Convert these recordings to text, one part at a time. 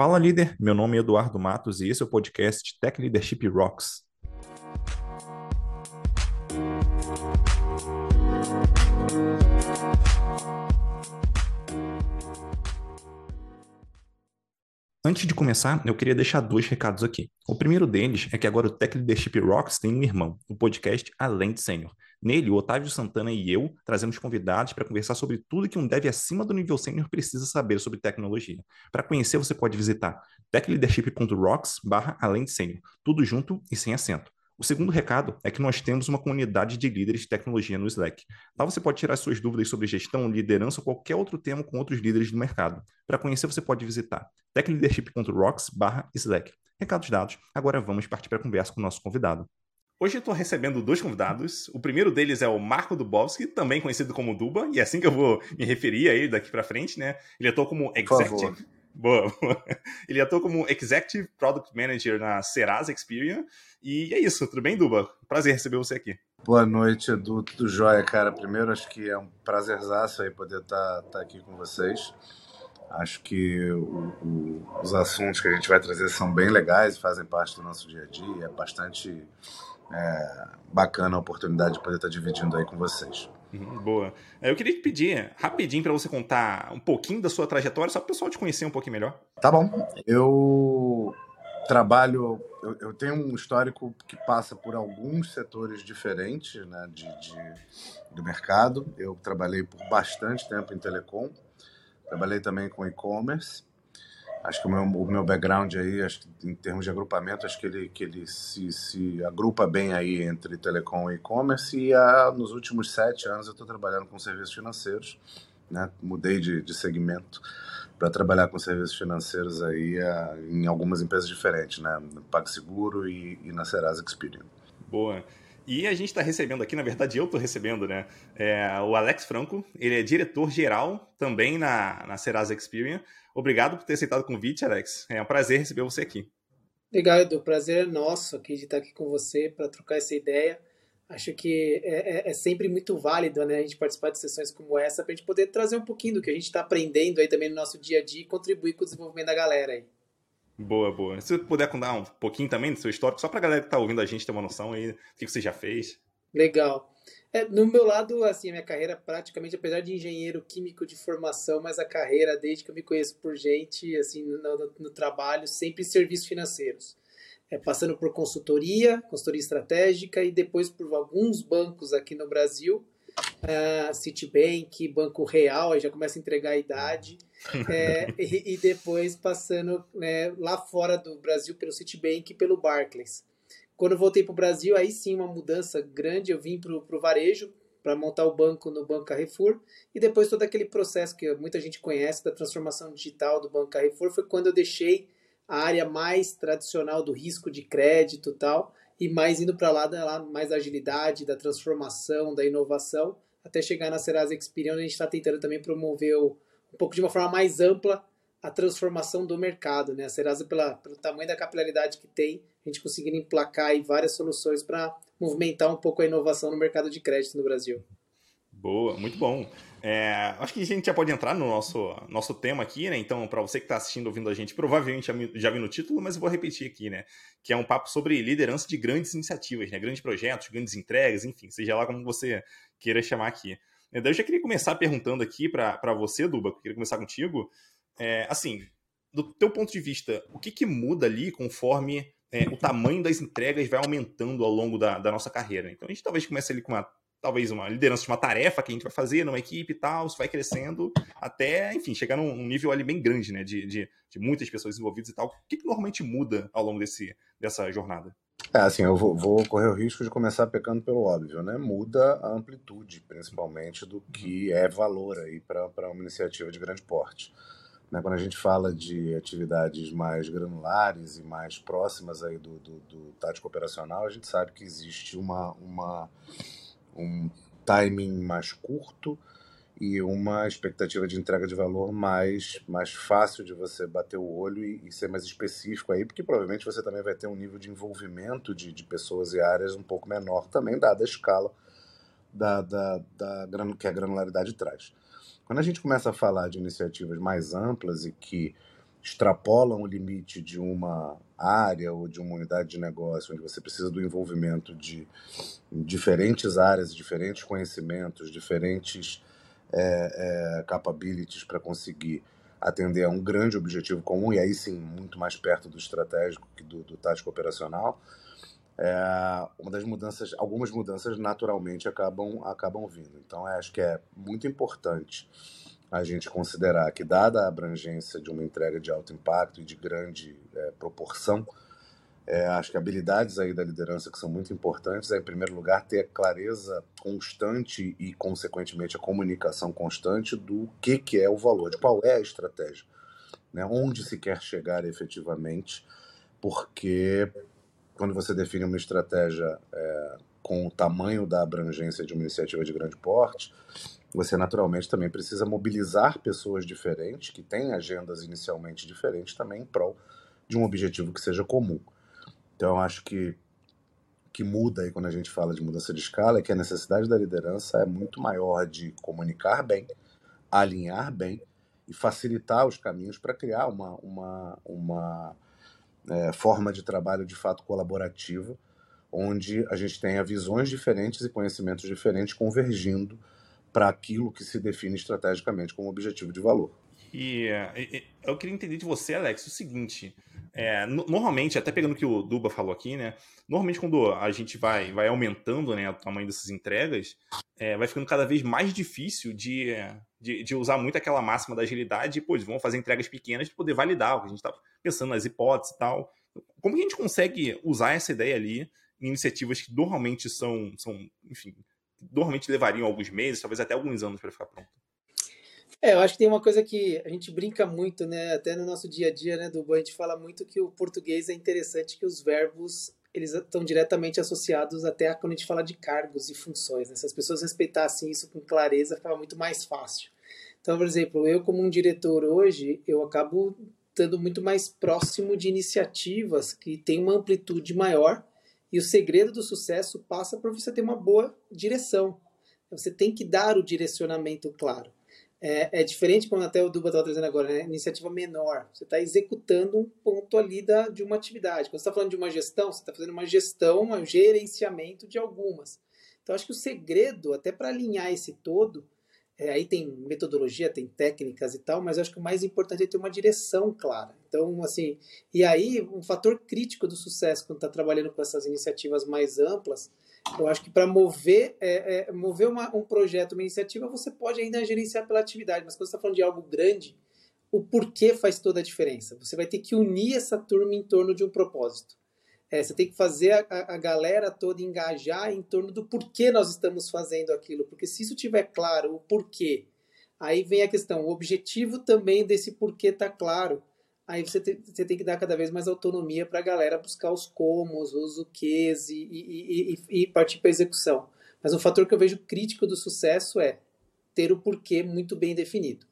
Fala líder, meu nome é Eduardo Matos e esse é o podcast Tech Leadership Rocks. Antes de começar, eu queria deixar dois recados aqui. O primeiro deles é que agora o Tech Leadership Rocks tem um irmão, o podcast Além de Sênior. Nele, o Otávio Santana e eu trazemos convidados para conversar sobre tudo que um dev acima do nível sênior precisa saber sobre tecnologia. Para conhecer, você pode visitar techleadership.rocks barra além de sênior, tudo junto e sem acento. O segundo recado é que nós temos uma comunidade de líderes de tecnologia no Slack. Lá você pode tirar suas dúvidas sobre gestão, liderança ou qualquer outro tema com outros líderes do mercado. Para conhecer, você pode visitar techleadership.rocks/slack. Recados dados, agora vamos partir para a conversa com o nosso convidado. Hoje eu estou recebendo dois convidados. O primeiro deles é o Marco Dubowski, também conhecido como Duba, e é assim que eu vou me referir a ele daqui para frente, né? Ele atua como Executive. Boa, boa. Ele atua como Executive Product Manager na Serasa Experian. E é isso, tudo bem, Duba? Prazer receber você aqui. Boa noite, Edu. Tudo jóia, cara. Primeiro, acho que é um prazerzaço aí poder estar tá, tá aqui com vocês. Acho que o, o, os assuntos que a gente vai trazer são bem legais, fazem parte do nosso dia a dia. É bastante é, bacana a oportunidade de poder estar dividindo aí com vocês. Uhum, boa. Eu queria te pedir rapidinho para você contar um pouquinho da sua trajetória, só para o pessoal te conhecer um pouquinho melhor. Tá bom. Eu trabalho, eu, eu, tenho um histórico que passa por alguns setores diferentes né, de, de, do mercado. Eu trabalhei por bastante tempo em telecom, trabalhei também com e-commerce Acho que o meu, o meu background aí, acho que em termos de agrupamento, acho que ele, que ele se, se agrupa bem aí entre telecom e e-commerce. E há, nos últimos sete anos eu estou trabalhando com serviços financeiros. Né? Mudei de, de segmento para trabalhar com serviços financeiros aí em algumas empresas diferentes, né? No PagSeguro e, e na Serasa Experian. Boa. E a gente está recebendo aqui, na verdade eu estou recebendo, né? É, o Alex Franco, ele é diretor-geral também na, na Serasa Experian. Obrigado por ter aceitado o convite, Alex. É um prazer receber você aqui. Legal, Edu. O prazer é nosso aqui de estar aqui com você para trocar essa ideia. Acho que é, é, é, sempre muito válido né, a gente participar de sessões como essa para a gente poder trazer um pouquinho do que a gente está aprendendo aí também no nosso dia a dia e contribuir com o desenvolvimento da galera aí. Boa, boa. Se você puder contar um pouquinho também do seu histórico, só para a galera que está ouvindo a gente ter uma noção aí do que você já fez. Legal. É, no meu lado, assim, a minha carreira praticamente, apesar de engenheiro químico de formação, mas a carreira, desde que eu me conheço por gente, assim, no, no, no trabalho, sempre em serviços financeiros. É, passando por consultoria, consultoria estratégica e depois por alguns bancos aqui no Brasil, uh, Citibank, Banco Real, aí já começa a entregar a idade, é, e, e, depois passando né, lá fora do Brasil pelo Citibank e pelo Barclays. Quando eu voltei para o Brasil, aí sim uma mudança grande. Eu vim para o varejo para montar o banco no Banco Carrefour e depois todo aquele processo que muita gente conhece da transformação digital do Banco Carrefour foi quando eu deixei a área mais tradicional do risco de crédito e tal e mais indo para lá, mais da agilidade, da transformação, da inovação, até chegar na Serasa Experience, onde a gente está tentando também promover o, um pouco de uma forma mais ampla a transformação do mercado. Né? A Serasa, pela, pelo tamanho da capilaridade que tem, a gente conseguindo emplacar várias soluções para movimentar um pouco a inovação no mercado de crédito no Brasil. Boa, muito bom. É, acho que a gente já pode entrar no nosso, nosso tema aqui, né? Então, para você que está assistindo, ouvindo a gente, provavelmente já, viu no título, mas eu vou repetir aqui, né? Que é um papo sobre liderança de grandes iniciativas, né? Grandes projetos, grandes entregas, enfim, seja lá como você queira chamar aqui. Eu já queria começar perguntando aqui para você, Duba, queria começar contigo. É, assim, do teu ponto de vista, o que, que muda ali conforme é, o tamanho das entregas vai aumentando ao longo da, da, nossa carreira? Então a gente talvez comece ali com uma talvez uma liderança de uma tarefa que a gente vai fazer numa equipe e tal, isso vai crescendo até, enfim, chegar num, nível ali bem grande, né, de, de, de, muitas pessoas envolvidas e tal. O que, que normalmente muda ao longo desse, dessa jornada? É, assim, eu vou, vou, correr o risco de começar pecando pelo óbvio, né? Muda a amplitude, principalmente, do que é valor aí para uma iniciativa de grande porte. Né, quando a gente fala de atividades mais granulares e mais próximas aí do, do, do tático operacional, a gente sabe que existe uma, uma, um timing mais curto e uma expectativa de entrega de valor mais, mais fácil de você bater o olho e, e ser mais específico aí, porque provavelmente você também vai ter um nível de envolvimento de, de pessoas e áreas um pouco menor também, dada a escala da, da, da, que a granularidade traz. Quando a gente começa a falar de iniciativas mais amplas e que extrapolam o limite de uma área ou de uma unidade de negócio, onde você precisa do envolvimento de diferentes áreas, diferentes conhecimentos, diferentes é, é, capabilities para conseguir atender a um grande objetivo comum, e aí sim, muito mais perto do estratégico que do, do tático operacional, é, uma das mudanças, algumas mudanças naturalmente acabam, acabam vindo. Então, acho que é muito importante a gente considerar que, dada a abrangência de uma entrega de alto impacto e de grande é, proporção, é, acho que habilidades aí da liderança que são muito importantes é, em primeiro lugar, ter clareza constante e, consequentemente, a comunicação constante do que, que é o valor, de qual é a estratégia, né? onde se quer chegar efetivamente, porque quando você define uma estratégia é, com o tamanho da abrangência de uma iniciativa de grande porte, você naturalmente também precisa mobilizar pessoas diferentes, que têm agendas inicialmente diferentes, também em prol de um objetivo que seja comum. Então, acho que que muda aí quando a gente fala de mudança de escala é que a necessidade da liderança é muito maior de comunicar bem, alinhar bem e facilitar os caminhos para criar uma, uma, uma é, forma de trabalho de fato colaborativa, onde a gente tenha visões diferentes e conhecimentos diferentes convergindo para aquilo que se define estrategicamente como objetivo de valor. E, e, eu queria entender de você, Alex, o seguinte: é, normalmente, até pegando o que o Duba falou aqui, né? Normalmente, quando a gente vai, vai aumentando né, o tamanho dessas entregas, é, vai ficando cada vez mais difícil de, de, de, usar muito aquela máxima da agilidade e, pô, vamos fazer entregas pequenas para poder validar o que a gente está pensando nas hipóteses e tal. Como que a gente consegue usar essa ideia ali em iniciativas que normalmente são, são enfim, normalmente levariam alguns meses, talvez até alguns anos para ficar pronto. É, eu acho que tem uma coisa que a gente brinca muito, né? Até no nosso dia a dia, né, do a gente fala muito que o português é interessante que os verbos eles estão diretamente associados até a, quando a gente fala de cargos e funções. Né? Se as pessoas respeitassem isso com clareza, ficava muito mais fácil. Então, por exemplo, eu como um diretor hoje, eu acabo estando muito mais próximo de iniciativas que têm uma amplitude maior e o segredo do sucesso passa por você ter uma boa direção. Você tem que dar o direcionamento claro. É, é diferente quando até o Duba estava trazendo agora, né? Iniciativa menor. Você está executando um ponto ali da, de uma atividade. Quando você está falando de uma gestão, você está fazendo uma gestão, um gerenciamento de algumas. Então, acho que o segredo, até para alinhar esse todo, é, aí tem metodologia, tem técnicas e tal, mas acho que o mais importante é ter uma direção clara. Então, assim, e aí um fator crítico do sucesso quando está trabalhando com essas iniciativas mais amplas, eu acho que para mover, é, é, mover uma, um projeto, uma iniciativa, você pode ainda gerenciar pela atividade, mas quando você está falando de algo grande, o porquê faz toda a diferença. Você vai ter que unir essa turma em torno de um propósito. É, você tem que fazer a, a, galera toda engajar em torno do porquê nós estamos fazendo aquilo. Porque se isso tiver claro, o porquê, aí vem a questão, o objetivo também desse porquê está claro. Aí você, te, você tem que dar cada vez mais autonomia para a galera buscar os comos, os o quês e, e, e, e partir para a execução. Mas um fator que eu vejo crítico do sucesso é ter o porquê muito bem definido.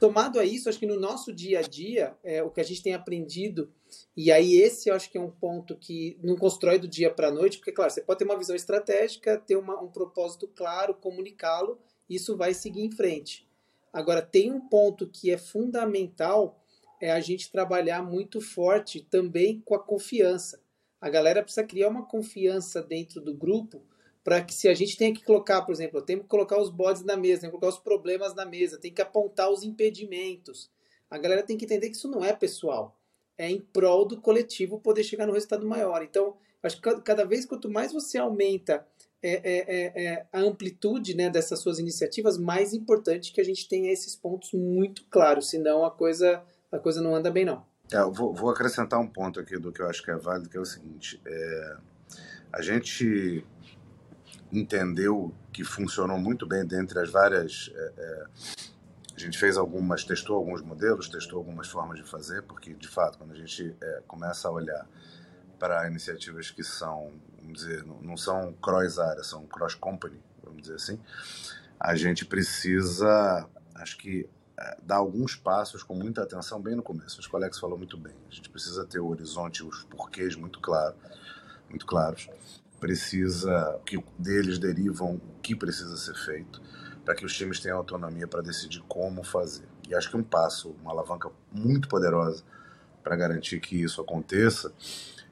Tomado a isso, acho que no nosso dia a dia, é, o que a gente tem aprendido, e aí esse eu acho que é um ponto que não constrói do dia para a noite, porque, claro, você pode ter uma visão estratégica, ter uma, um propósito claro, comunicá-lo, isso vai seguir em frente. Agora, tem um ponto que é fundamental, é a gente trabalhar muito forte também com a confiança. A galera precisa criar uma confiança dentro do grupo para que se a gente tem que colocar, por exemplo, tem que colocar os bodes na mesa, tem que colocar os problemas na mesa, tem que apontar os impedimentos. A galera tem que entender que isso não é pessoal, é em prol do coletivo poder chegar no resultado maior. Então, acho que cada vez quanto mais você aumenta é, é, é, é, a amplitude né, dessas suas iniciativas, mais importante que a gente tenha esses pontos muito claros, senão a coisa, a coisa não anda bem não. É, vou, vou, acrescentar um ponto aqui do que eu acho que é válido, que é o seguinte: é, a gente entendeu que funcionou muito bem dentre as várias. É, é, a gente fez algumas, testou alguns modelos, testou algumas formas de fazer, porque de fato, quando a gente é, começa a olhar para iniciativas que são, vamos dizer, não, não são cross área, são cross company, vamos dizer assim, a gente precisa, acho que é, dar alguns passos com muita atenção bem no começo. Acho que o Alex falou muito bem. A gente precisa ter o horizonte, os porquês muito claro, muito claros precisa, que deles derivam o que precisa ser feito, para que os times tenham autonomia para decidir como fazer. e acho que um passo, uma alavanca muito poderosa para garantir que isso aconteça,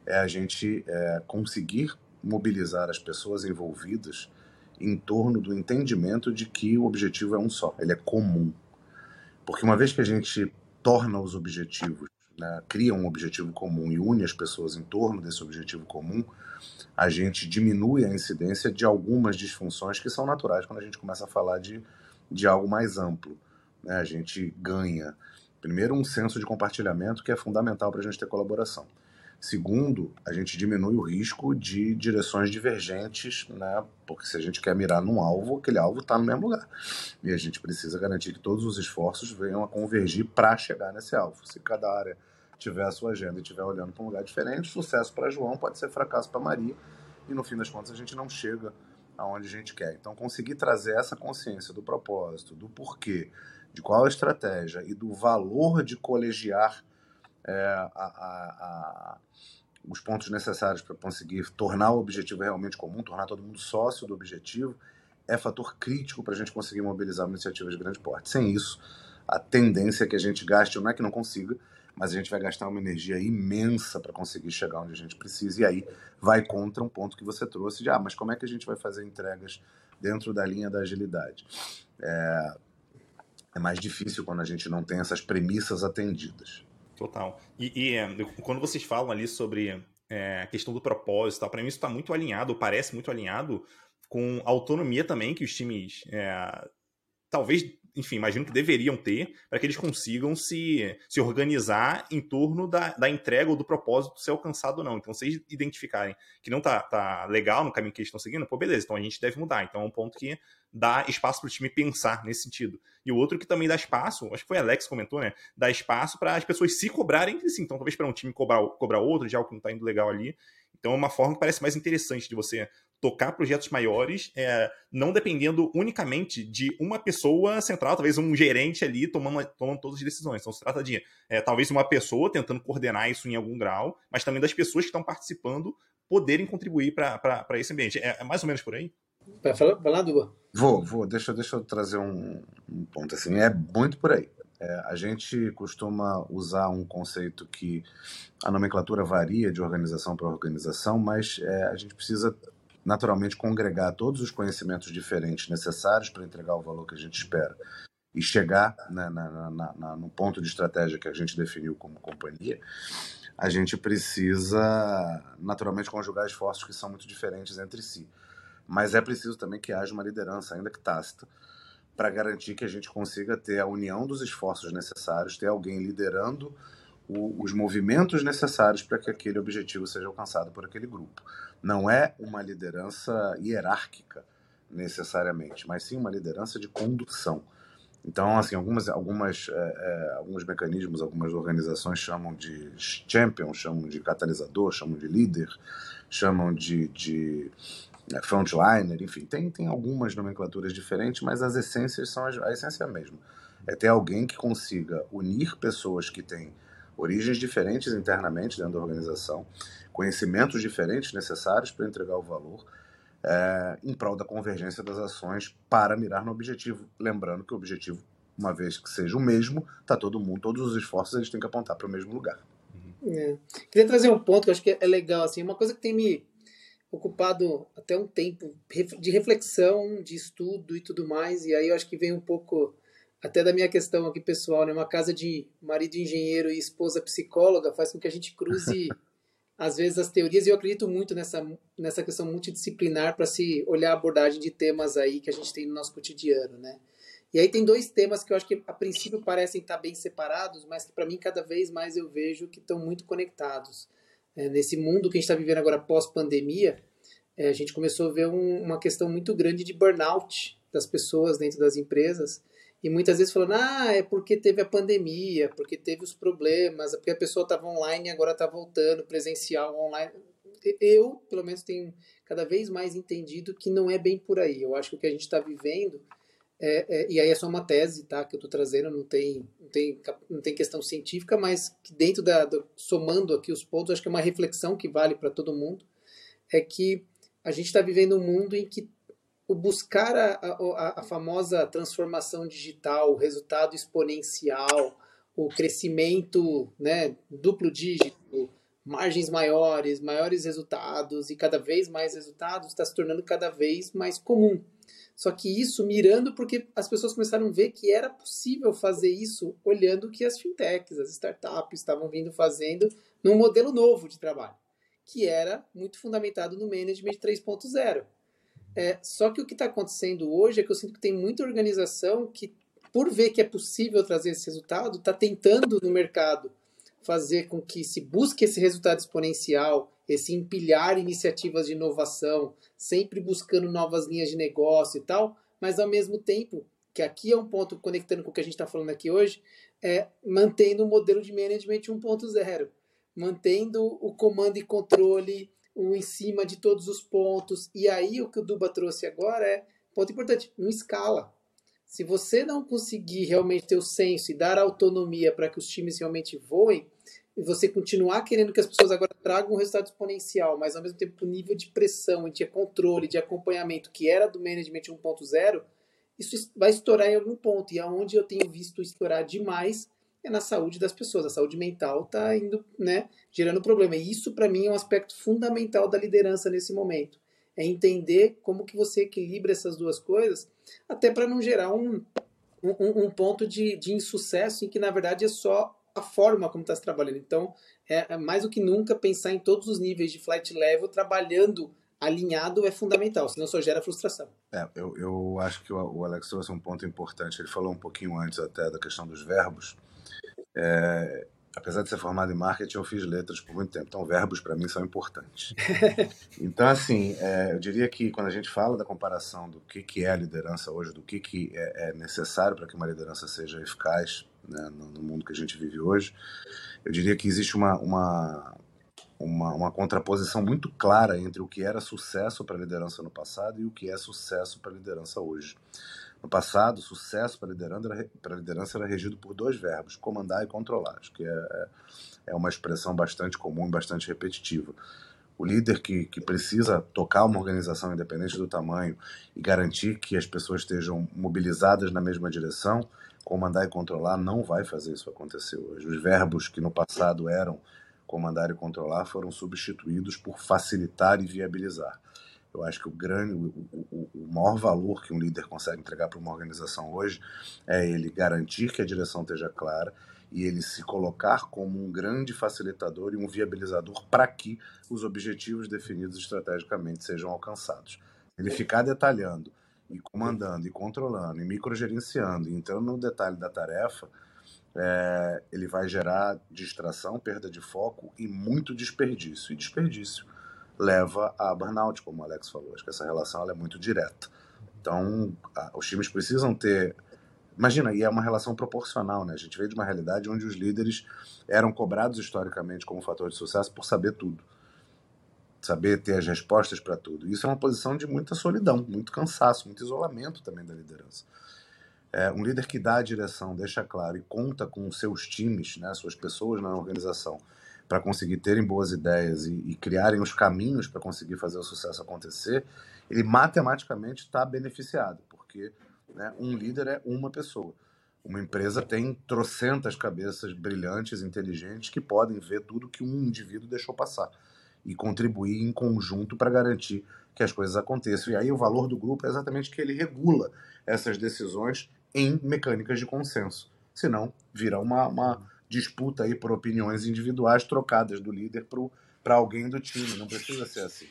é a gente é, conseguir mobilizar as pessoas envolvidas em torno do entendimento de que o objetivo é um só, ele é comum. Porque uma vez que a gente torna os objetivos, né, cria um objetivo comum e une as pessoas em torno desse objetivo comum, a gente diminui a incidência de algumas disfunções que são naturais quando a gente começa a falar de, de algo mais amplo. Né? A gente ganha, primeiro, um senso de compartilhamento que é fundamental para a gente ter colaboração. Segundo, a gente diminui o risco de direções divergentes, né? porque se a gente quer mirar num alvo, aquele alvo está no mesmo lugar. E a gente precisa garantir que todos os esforços venham a convergir para chegar nesse alvo. Se cada área tiver a sua agenda e estiver olhando para um lugar diferente, sucesso para João pode ser fracasso para Maria, e no fim das contas a gente não chega aonde a gente quer. Então, conseguir trazer essa consciência do propósito, do porquê, de qual a estratégia e do valor de colegiar é, a, a, a, os pontos necessários para conseguir tornar o objetivo realmente comum, tornar todo mundo sócio do objetivo, é fator crítico para a gente conseguir mobilizar iniciativas de grande porte. Sem isso, a tendência é que a gente gaste, não é que não consiga, mas a gente vai gastar uma energia imensa para conseguir chegar onde a gente precisa. E aí vai contra um ponto que você trouxe de, ah, mas como é que a gente vai fazer entregas dentro da linha da agilidade? É, é mais difícil quando a gente não tem essas premissas atendidas. Total. E, e é, quando vocês falam ali sobre é, a questão do propósito, para mim isso está muito alinhado, parece muito alinhado com a autonomia também que os times é, talvez enfim, imagino que deveriam ter, para que eles consigam se, se organizar em torno da, da entrega ou do propósito ser alcançado ou não. Então, eles identificarem que não tá, tá legal no caminho que eles estão seguindo, pô, beleza, então a gente deve mudar. Então, é um ponto que dá espaço para o time pensar nesse sentido. E o outro que também dá espaço, acho que foi Alex que comentou, né? Dá espaço para as pessoas se cobrarem entre si. Então, talvez para um time cobrar, cobrar outro, de algo que não está indo legal ali. Então, é uma forma que parece mais interessante de você tocar projetos maiores, é, não dependendo unicamente de uma pessoa central, talvez um gerente ali tomando, tomando todas as decisões. Então se trata de é, talvez uma pessoa tentando coordenar isso em algum grau, mas também das pessoas que estão participando poderem contribuir para esse ambiente. É, é, mais ou menos por aí? Vai falar, Duba. Vou, vou. Deixa, deixa eu trazer um, um ponto assim. É muito por aí. É, a gente costuma usar um conceito que a nomenclatura varia de organização para organização, mas é, a gente precisa naturalmente congregar todos os conhecimentos diferentes necessários para entregar o valor que a gente espera e chegar né, na, na, na, no ponto de estratégia que a gente definiu como companhia, a gente precisa naturalmente conjugar esforços que são muito diferentes entre si. Mas é preciso também que haja uma liderança, ainda que tácita, para garantir que a gente consiga ter a união dos esforços necessários, ter alguém liderando o, os movimentos necessários para que aquele objetivo seja alcançado por aquele grupo. Não é uma liderança hierárquica necessariamente, mas sim uma liderança de condução. Então, assim, algumas, algumas, é, é, alguns mecanismos, algumas organizações chamam de champion, chamam de catalisador, chamam de líder, chamam de, de frontliner, enfim, tem, tem algumas nomenclaturas diferentes, mas as essências são a, a essência mesmo. É ter alguém que consiga unir pessoas que têm origens diferentes internamente dentro da organização, conhecimentos diferentes necessários para entregar o valor, é, em prol da convergência das ações para mirar no objetivo. Lembrando que o objetivo, uma vez que seja o mesmo, tá todo mundo, todos os esforços eles têm que apontar para o mesmo lugar. É. Queria trazer um ponto que eu acho que é legal, assim, uma coisa que tem me ocupado até um tempo de reflexão, de estudo e tudo mais, e aí eu acho que vem um pouco até da minha questão aqui pessoal, né? Uma casa de marido engenheiro e esposa psicóloga faz com que a gente cruze às vezes as teorias e eu acredito muito nessa nessa questão multidisciplinar para se olhar a abordagem de temas aí que a gente tem no nosso cotidiano, né? E aí tem dois temas que eu acho que a princípio parecem estar bem separados, mas que para mim cada vez mais eu vejo que estão muito conectados. É, nesse mundo que a gente está vivendo agora pós-pandemia, é, a gente começou a ver um, uma questão muito grande de burnout das pessoas dentro das empresas e muitas vezes falando, ah, é porque teve a pandemia, porque teve os problemas, é porque a pessoa estava online e agora está voltando, presencial, online. Eu, pelo menos, tenho cada vez mais entendido que não é bem por aí. Eu acho que o que a gente está vivendo, é, é, e aí é só uma tese tá, que eu estou trazendo, não tem, não, tem, não tem questão científica, mas que dentro da, do, somando aqui os pontos, acho que é uma reflexão que vale para todo mundo, é que a gente está vivendo um mundo em que o buscar a, a, a famosa transformação digital, o resultado exponencial, o crescimento né, duplo dígito, margens maiores, maiores resultados e cada vez mais resultados está se tornando cada vez mais comum. Só que isso mirando porque as pessoas começaram a ver que era possível fazer isso olhando o que as fintechs, as startups estavam vindo fazendo num modelo novo de trabalho, que era muito fundamentado no management 3.0. É, só que o que está acontecendo hoje é que eu sinto que tem muita organização que, por ver que é possível trazer esse resultado, está tentando no mercado fazer com que se busque esse resultado exponencial, esse empilhar iniciativas de inovação, sempre buscando novas linhas de negócio e tal, mas ao mesmo tempo, que aqui é um ponto conectando com o que a gente está falando aqui hoje, é mantendo o modelo de management 1.0, mantendo o comando e controle o em cima de todos os pontos. E aí o que o Duba trouxe agora é ponto importante, não escala. Se você não conseguir realmente ter o senso e dar autonomia para que os times realmente voem, e você continuar querendo que as pessoas agora tragam um resultado exponencial, mas ao mesmo tempo o nível de pressão, de controle, de acompanhamento que era do management 1.0, isso vai estourar em algum ponto. E aonde eu tenho visto estourar demais é na saúde das pessoas. A saúde mental está indo, né, gerando problema. E isso para mim é um aspecto fundamental da liderança nesse momento. É entender como que você equilibra essas duas coisas, até para não gerar um, um, um ponto de, de insucesso em que na verdade é só a forma como está se trabalhando. Então, é, é, mais do que nunca pensar em todos os níveis de flight level trabalhando alinhado é fundamental, senão só gera frustração. É, eu, eu acho que o, o Alex trouxe um ponto importante. Ele falou um pouquinho antes até da questão dos verbos. É, apesar de ser formado em marketing, eu fiz letras por muito tempo. Então, verbos para mim são importantes. então, assim, é, eu diria que quando a gente fala da comparação do que, que é a liderança hoje, do que, que é, é necessário para que uma liderança seja eficaz né, no, mundo que a gente vive hoje, eu diria que existe uma, uma, uma, uma contraposição muito clara entre o que era sucesso para a liderança no passado e o que é sucesso para a liderança hoje. No passado, sucesso para a liderança, era, regido por dois verbos, comandar e controlar. Que é, é, é uma expressão bastante comum, bastante repetitiva. O líder que, que precisa tocar uma organização independente do tamanho e garantir que as pessoas estejam mobilizadas na mesma direção, comandar e controlar, não vai fazer isso acontecer hoje. Os verbos que no passado eram comandar e controlar foram substituídos por facilitar e viabilizar. Eu acho que o grande, o, o, o maior valor que um líder consegue entregar para uma organização hoje é ele garantir que a direção esteja clara e ele se colocar como um grande facilitador e um viabilizador para que os objetivos definidos estrategicamente sejam alcançados. Ele ficar detalhando e comandando e controlando e microgerenciando e entrando no detalhe da tarefa, é, ele vai gerar distração, perda de foco e muito desperdício. E desperdício leva a burnout, como o Alex falou. Acho que essa relação é muito direta. Então, a, os times precisam ter. Imagina, e é uma relação proporcional, né? A gente veio de uma realidade onde os líderes eram cobrados historicamente como fator de sucesso por saber tudo. Saber ter as respostas para tudo. Isso é uma posição de muita solidão, muito cansaço, muito isolamento também da liderança. É, um líder que dá a direção, deixa claro e conta com seus times, né, suas pessoas na organização, para conseguir terem boas ideias e, e criarem os caminhos para conseguir fazer o sucesso acontecer, ele matematicamente está beneficiado, porque né, um líder é uma pessoa. Uma empresa tem trocentas cabeças brilhantes, inteligentes, que podem ver tudo que um indivíduo deixou passar e contribuir em conjunto para garantir que as coisas aconteçam. E aí o valor do grupo é exatamente que ele regula essas decisões em mecânicas de consenso. Senão, vira uma, uma disputa aí por opiniões individuais trocadas do líder para alguém do time. Não precisa ser assim.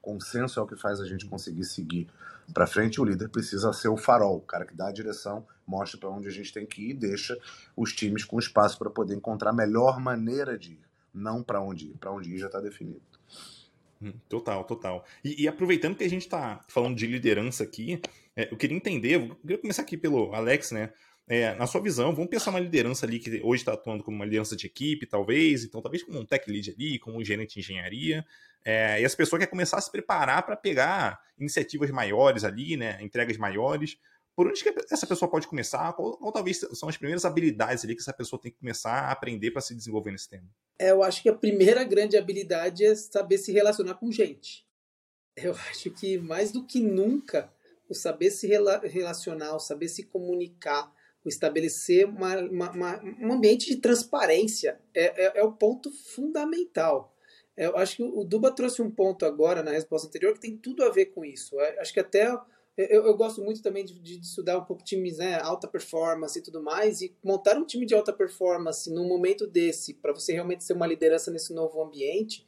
Consenso é o que faz a gente conseguir seguir para frente. O líder precisa ser o farol, o cara que dá a direção, mostra para onde a gente tem que ir e deixa os times com espaço para poder encontrar a melhor maneira de ir, não para onde ir. Para onde ir já está definido. Hum, total, total. E, e, aproveitando que a gente está falando de liderança aqui, é, eu queria entender, eu queria começar aqui pelo Alex, né? É, na sua visão, vamos pensar uma liderança ali que hoje está atuando como uma liderança de equipe, talvez, então talvez como um tech lead ali, como um gerente de engenharia, é, e essa pessoa quer começar a se preparar para pegar iniciativas maiores ali, né, entregas maiores. Por onde que essa pessoa pode começar? Qual, qual talvez são as primeiras habilidades ali que essa pessoa tem que começar a aprender para se desenvolver nesse tema? É, eu acho que a primeira grande habilidade é saber se relacionar com gente. Eu acho que mais do que nunca o saber se rela relacionar, o saber se comunicar, o estabelecer uma, uma, uma, um ambiente de transparência é, é, é o ponto fundamental. É, eu acho que o Duba trouxe um ponto agora na resposta anterior que tem tudo a ver com isso. Eu é, acho que até eu, eu, gosto muito também de, de, estudar um pouco times, né, alta performance e tudo mais, e montar um time de alta performance num momento desse, para você realmente ser uma liderança nesse novo ambiente,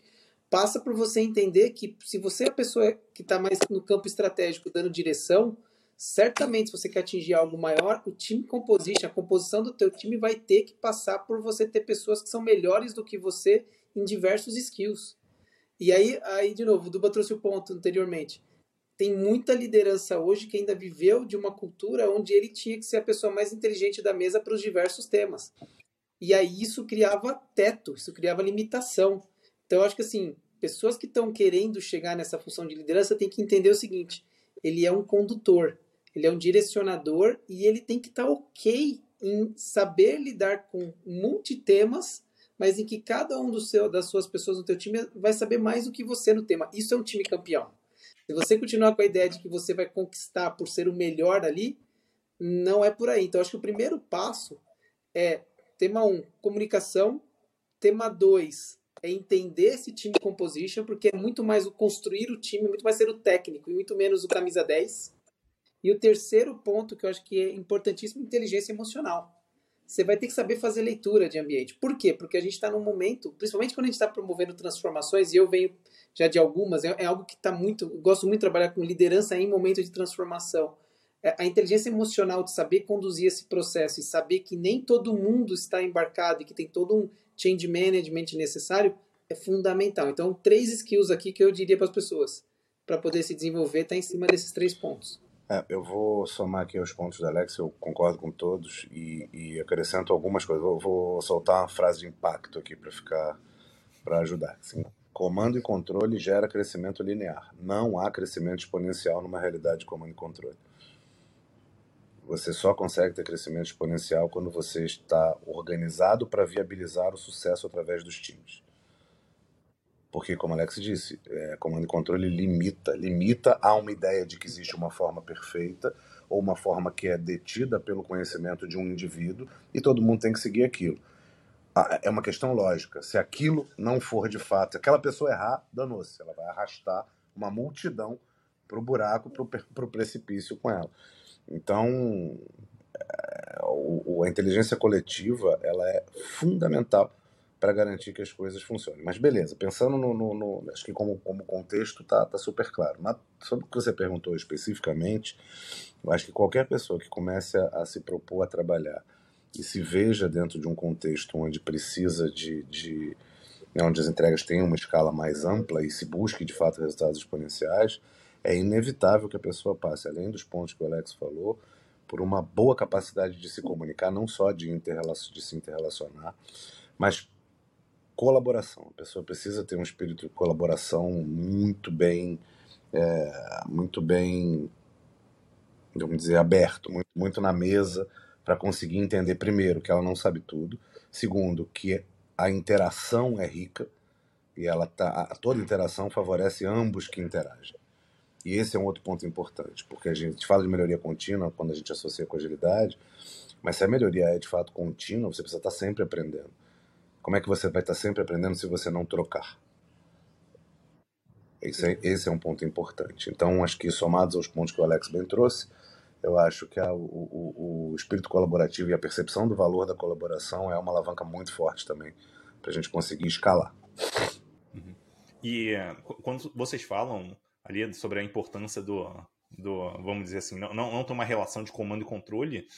passa por você entender que se você é a pessoa que está mais no campo estratégico dando direção, certamente se você quer atingir algo maior, o time composition, a composição do teu time vai ter que passar por você ter pessoas que são melhores do que você em diversos skills. E aí, aí de novo, o Duba trouxe o ponto anteriormente. Tem muita liderança hoje que ainda viveu de uma cultura onde ele tinha que ser a pessoa mais inteligente da mesa para os diversos temas. E aí isso criava teto, isso criava limitação. Então eu acho que assim, pessoas que estão querendo chegar nessa função de liderança têm que entender o seguinte: ele é um condutor, ele é um direcionador e ele tem que estar tá ok em saber lidar com multitemas, mas em que cada um do seu, das suas pessoas no teu time vai saber mais do que você no tema. Isso é um time campeão. Se você continuar com a ideia de que você vai conquistar por ser o melhor ali, não é por aí. Então, acho que o primeiro passo é tema 1, um, comunicação. Tema 2, é entender esse time composition, porque é muito mais o construir o time, muito mais ser o técnico e muito menos o camisa 10. E o terceiro ponto que eu acho que é importantíssimo, inteligência emocional. Você vai ter que saber fazer leitura de ambiente. Por quê? Porque a gente está num momento, principalmente quando a gente está promovendo transformações, e eu venho já de algumas, é, é algo que está muito. gosto muito de trabalhar com liderança em momento de transformação. É, a inteligência emocional de saber conduzir esse processo e saber que nem todo mundo está embarcado e que tem todo um change management necessário é fundamental. Então, três skills aqui que eu diria para as pessoas para poder se desenvolver está em cima desses três pontos. É, eu vou somar aqui os pontos da Alex, eu concordo com todos e, e acrescento algumas coisas. Vou soltar uma frase de impacto aqui para ficar para ajudar. Assim, comando e controle gera crescimento linear. Não há crescimento exponencial numa realidade de comando e controle. Você só consegue ter crescimento exponencial quando você está organizado para viabilizar o sucesso através dos times. Porque, como Alex disse, é, comando e controle limita, limita a uma ideia de que existe uma forma perfeita ou uma forma que é detida pelo conhecimento de um indivíduo e todo mundo tem que seguir aquilo. Ah, é uma questão lógica. Se aquilo não for de fato, aquela pessoa errar, danou-se. Ela vai arrastar uma multidão para o buraco, para o precipício com ela. Então, é, a inteligência coletiva ela é fundamental para garantir que as coisas funcionem. Mas beleza, pensando no, no, no acho que como, como contexto tá, tá super claro. Mas sobre o que você perguntou especificamente, eu acho que qualquer pessoa que comece a, a se propor a trabalhar e se veja dentro de um contexto onde precisa de, de né, onde as entregas tenham uma escala mais ampla e se busque de fato resultados exponenciais, é inevitável que a pessoa passe, além dos pontos que o Alex falou, por uma boa capacidade de se comunicar, não só de, de se interrelacionar, mas colaboração. A pessoa precisa ter um espírito de colaboração muito bem, é, muito bem, vamos dizer, aberto, muito, muito na mesa, para conseguir entender, primeiro, que ela não sabe tudo, segundo, que a interação é rica e ela tá, toda interação favorece ambos que interagem. E esse é um outro ponto importante, porque a gente fala de melhoria contínua quando a gente associa com agilidade, mas se a melhoria é de fato contínua, você precisa estar sempre aprendendo. Como é que você vai estar sempre aprendendo se você não trocar? Esse é, esse é um ponto importante. Então, acho que somados aos pontos que o Alex bem trouxe, eu acho que a, o, o, o, espírito colaborativo e a percepção do valor da colaboração é uma alavanca muito forte também para a gente conseguir escalar. Uhum. E quando vocês falam ali sobre a importância do, do vamos dizer assim, não, não, não ter uma relação de comando e controle,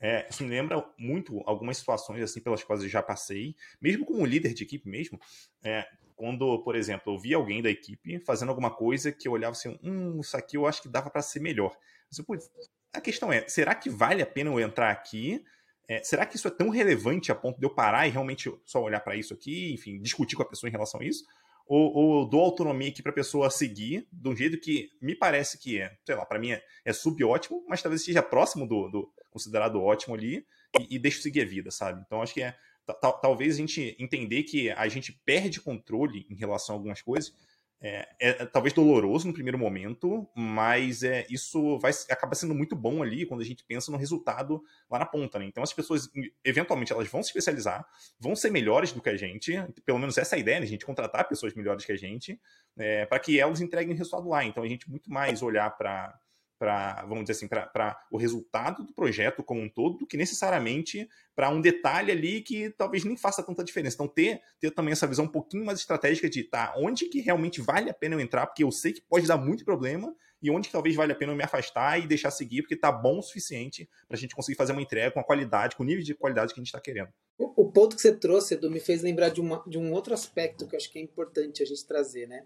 é, isso me lembra muito algumas situações assim pelas quais eu já passei, mesmo como líder de equipe mesmo, é, quando, por exemplo, eu vi alguém da equipe fazendo alguma coisa que eu olhava assim, hum, isso aqui eu acho que dava para ser melhor. Mas, a questão é, será que vale a pena eu entrar aqui? É, será que isso é tão relevante a ponto de eu parar e realmente só olhar para isso aqui, enfim, discutir com a pessoa em relação a isso? ou, ou dou autonomia aqui para a pessoa seguir de um jeito que me parece que é, sei lá, para mim é, é subótimo, mas talvez seja próximo do, do considerado ótimo ali e, e deixo seguir a vida, sabe? Então acho que é talvez a gente entender que a gente perde controle em relação a algumas coisas é, é, talvez doloroso no primeiro momento, mas é, isso vai acaba sendo muito bom ali quando a gente pensa no resultado lá na ponta, né? Então as pessoas, eventualmente, elas vão se especializar, vão ser melhores do que a gente, pelo menos essa é a ideia, né? A gente contratar pessoas melhores que a gente, é, para que elas entreguem o resultado lá. Então a gente muito mais olhar para para, vamos dizer assim, para o resultado do projeto como um todo, do que necessariamente para um detalhe ali que talvez nem faça tanta diferença. Então, ter, ter também essa visão um pouquinho mais estratégica de tá, onde que realmente vale a pena eu entrar, porque eu sei que pode dar muito problema, e onde que talvez vale a pena eu me afastar e deixar seguir, porque tá bom o suficiente para a gente conseguir fazer uma entrega com a qualidade, com o nível de qualidade que a gente está querendo. O, o, ponto que você trouxe, Edu, me fez lembrar de, uma, de um outro aspecto que eu acho que é importante a gente trazer, né?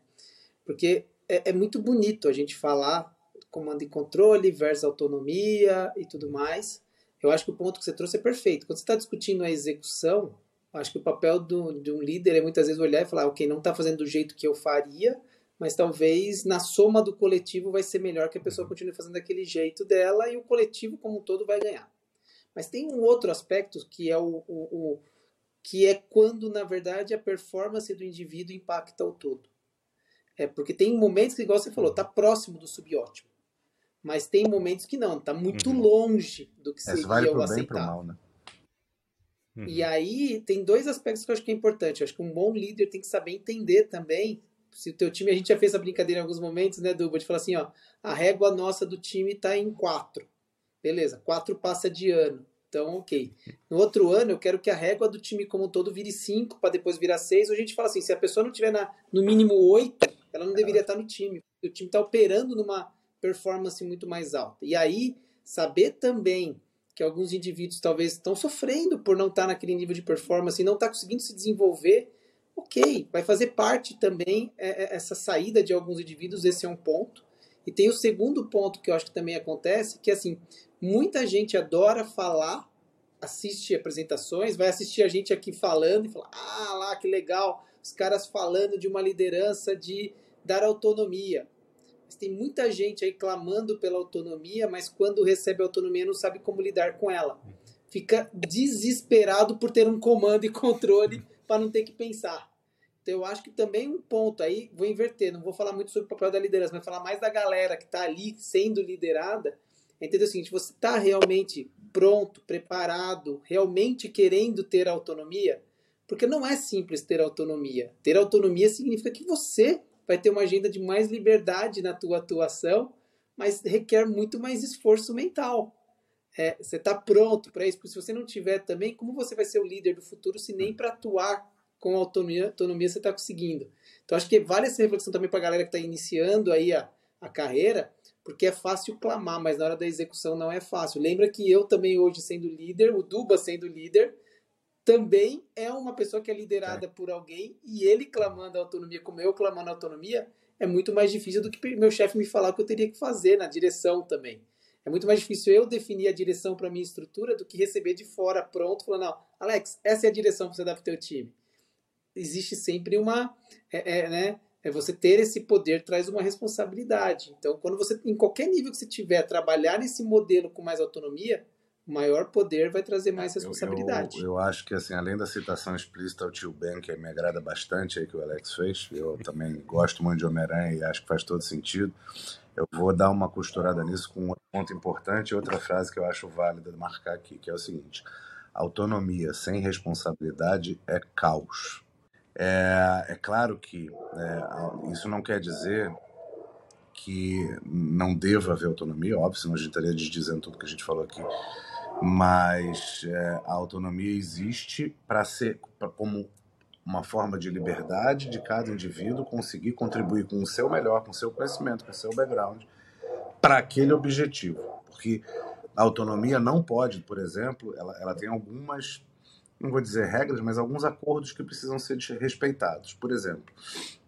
Porque é, é muito bonito a gente falar comando e controle versus autonomia e tudo mais. Eu acho que o ponto que você trouxe é perfeito. Quando você está discutindo a execução, acho que o papel do, de um líder é muitas vezes olhar e falar, ok, não está fazendo do jeito que eu faria, mas talvez na soma do coletivo vai ser melhor que a pessoa continue fazendo daquele jeito dela e o coletivo como um todo vai ganhar. Mas tem um outro aspecto que é o, o, o que é quando na verdade a performance do indivíduo impacta o todo. É porque tem momentos que, igual você falou, está próximo do subótimo. Mas tem momentos que não, tá muito uhum. longe do que é, seria vale o aceitável. Mal, né? uhum. E aí tem dois aspectos que eu acho que é importante. Eu acho que um bom líder tem que saber entender também. Se o teu time, a gente já fez essa brincadeira em alguns momentos, né, Duba, de falar assim, ó, a régua nossa do time tá em quatro. Beleza, quatro passa de ano. Então, ok. No outro ano, eu quero que a régua do time como um todo vire cinco para depois virar seis. Ou a gente fala assim, se a pessoa não tiver na, no mínimo oito, ela não deveria estar no time. O time está operando numa performance muito mais alta. E aí, saber também que alguns indivíduos talvez estão sofrendo por não estar naquele nível de performance e não estar conseguindo se desenvolver, ok, vai fazer parte também é, é, essa saída de alguns indivíduos, esse é um ponto. E tem o segundo ponto que eu acho que também acontece, que é assim, muita gente adora falar, assiste apresentações, vai assistir a gente aqui falando e falar, ah lá, que legal, os caras falando de uma liderança de dar autonomia. Tem muita gente aí clamando pela autonomia, mas quando recebe autonomia não sabe como lidar com ela. Fica desesperado por ter um comando e controle para não ter que pensar. Então eu acho que também um ponto aí, vou inverter, não vou falar muito sobre o papel da liderança, mas falar mais da galera que está ali sendo liderada. Entender o seguinte, você está realmente pronto, preparado, realmente querendo ter autonomia? Porque não é simples ter autonomia. Ter autonomia significa que você vai ter uma agenda de mais liberdade na tua atuação, mas requer muito mais esforço mental. É, você está pronto para isso, porque se você não tiver também, como você vai ser o líder do futuro se nem para atuar com autonomia, autonomia você está conseguindo? Então acho que vale essa reflexão também para a galera que está iniciando aí a, a carreira, porque é fácil clamar, mas na hora da execução não é fácil. Lembra que eu também hoje sendo líder, o Duba sendo líder, também é uma pessoa que é liderada é. por alguém e ele clamando autonomia, como eu clamando autonomia, é muito mais difícil do que meu chefe me falar o que eu teria que fazer na direção também. É muito mais difícil eu definir a direção para minha estrutura do que receber de fora pronto, falando, não, Alex, essa é a direção para você dar para o teu time. Existe sempre uma, é, é, né, é você ter esse poder traz uma responsabilidade. Então, quando você, em qualquer nível que você tiver, trabalhar nesse modelo com mais autonomia, maior poder vai trazer mais responsabilidade. Eu, eu, eu, acho que, assim, além da citação explícita ao tio Ben, que me agrada bastante aí que o Alex fez, eu também gosto muito de Homem-Aranha e acho que faz todo sentido. Eu vou dar uma costurada nisso com um ponto importante e outra frase que eu acho válida de marcar aqui, que é o seguinte: autonomia sem responsabilidade é caos. É, é claro que é, isso não quer dizer que não deva haver autonomia, óbvio, senão a gente estaria desdizendo tudo que a gente falou aqui mas é, a autonomia existe para ser pra, como uma forma de liberdade de cada indivíduo conseguir contribuir com o seu melhor, com o seu conhecimento, com o seu background para aquele objetivo. Porque a autonomia não pode, por exemplo, ela, ela tem algumas, não vou dizer regras, mas alguns acordos que precisam ser respeitados. Por exemplo,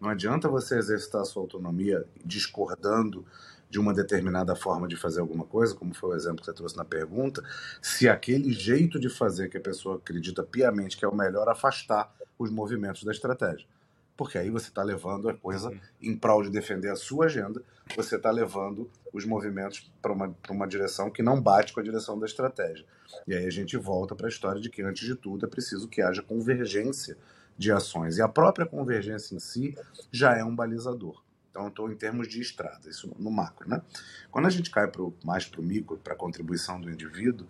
não adianta você exercitar a sua autonomia discordando de uma determinada forma de fazer alguma coisa, como foi o exemplo que você trouxe na pergunta, se aquele jeito de fazer que a pessoa acredita piamente que é o melhor afastar os movimentos da estratégia. Porque aí você está levando a coisa em prol de defender a sua agenda, você está levando os movimentos para uma, uma direção que não bate com a direção da estratégia. E aí a gente volta para a história de que, antes de tudo, é preciso que haja convergência de ações. E a própria convergência em si já é um balizador. Então, estou em termos de estrada, isso no macro. Né? Quando a gente cai pro, mais para o micro, para a contribuição do indivíduo,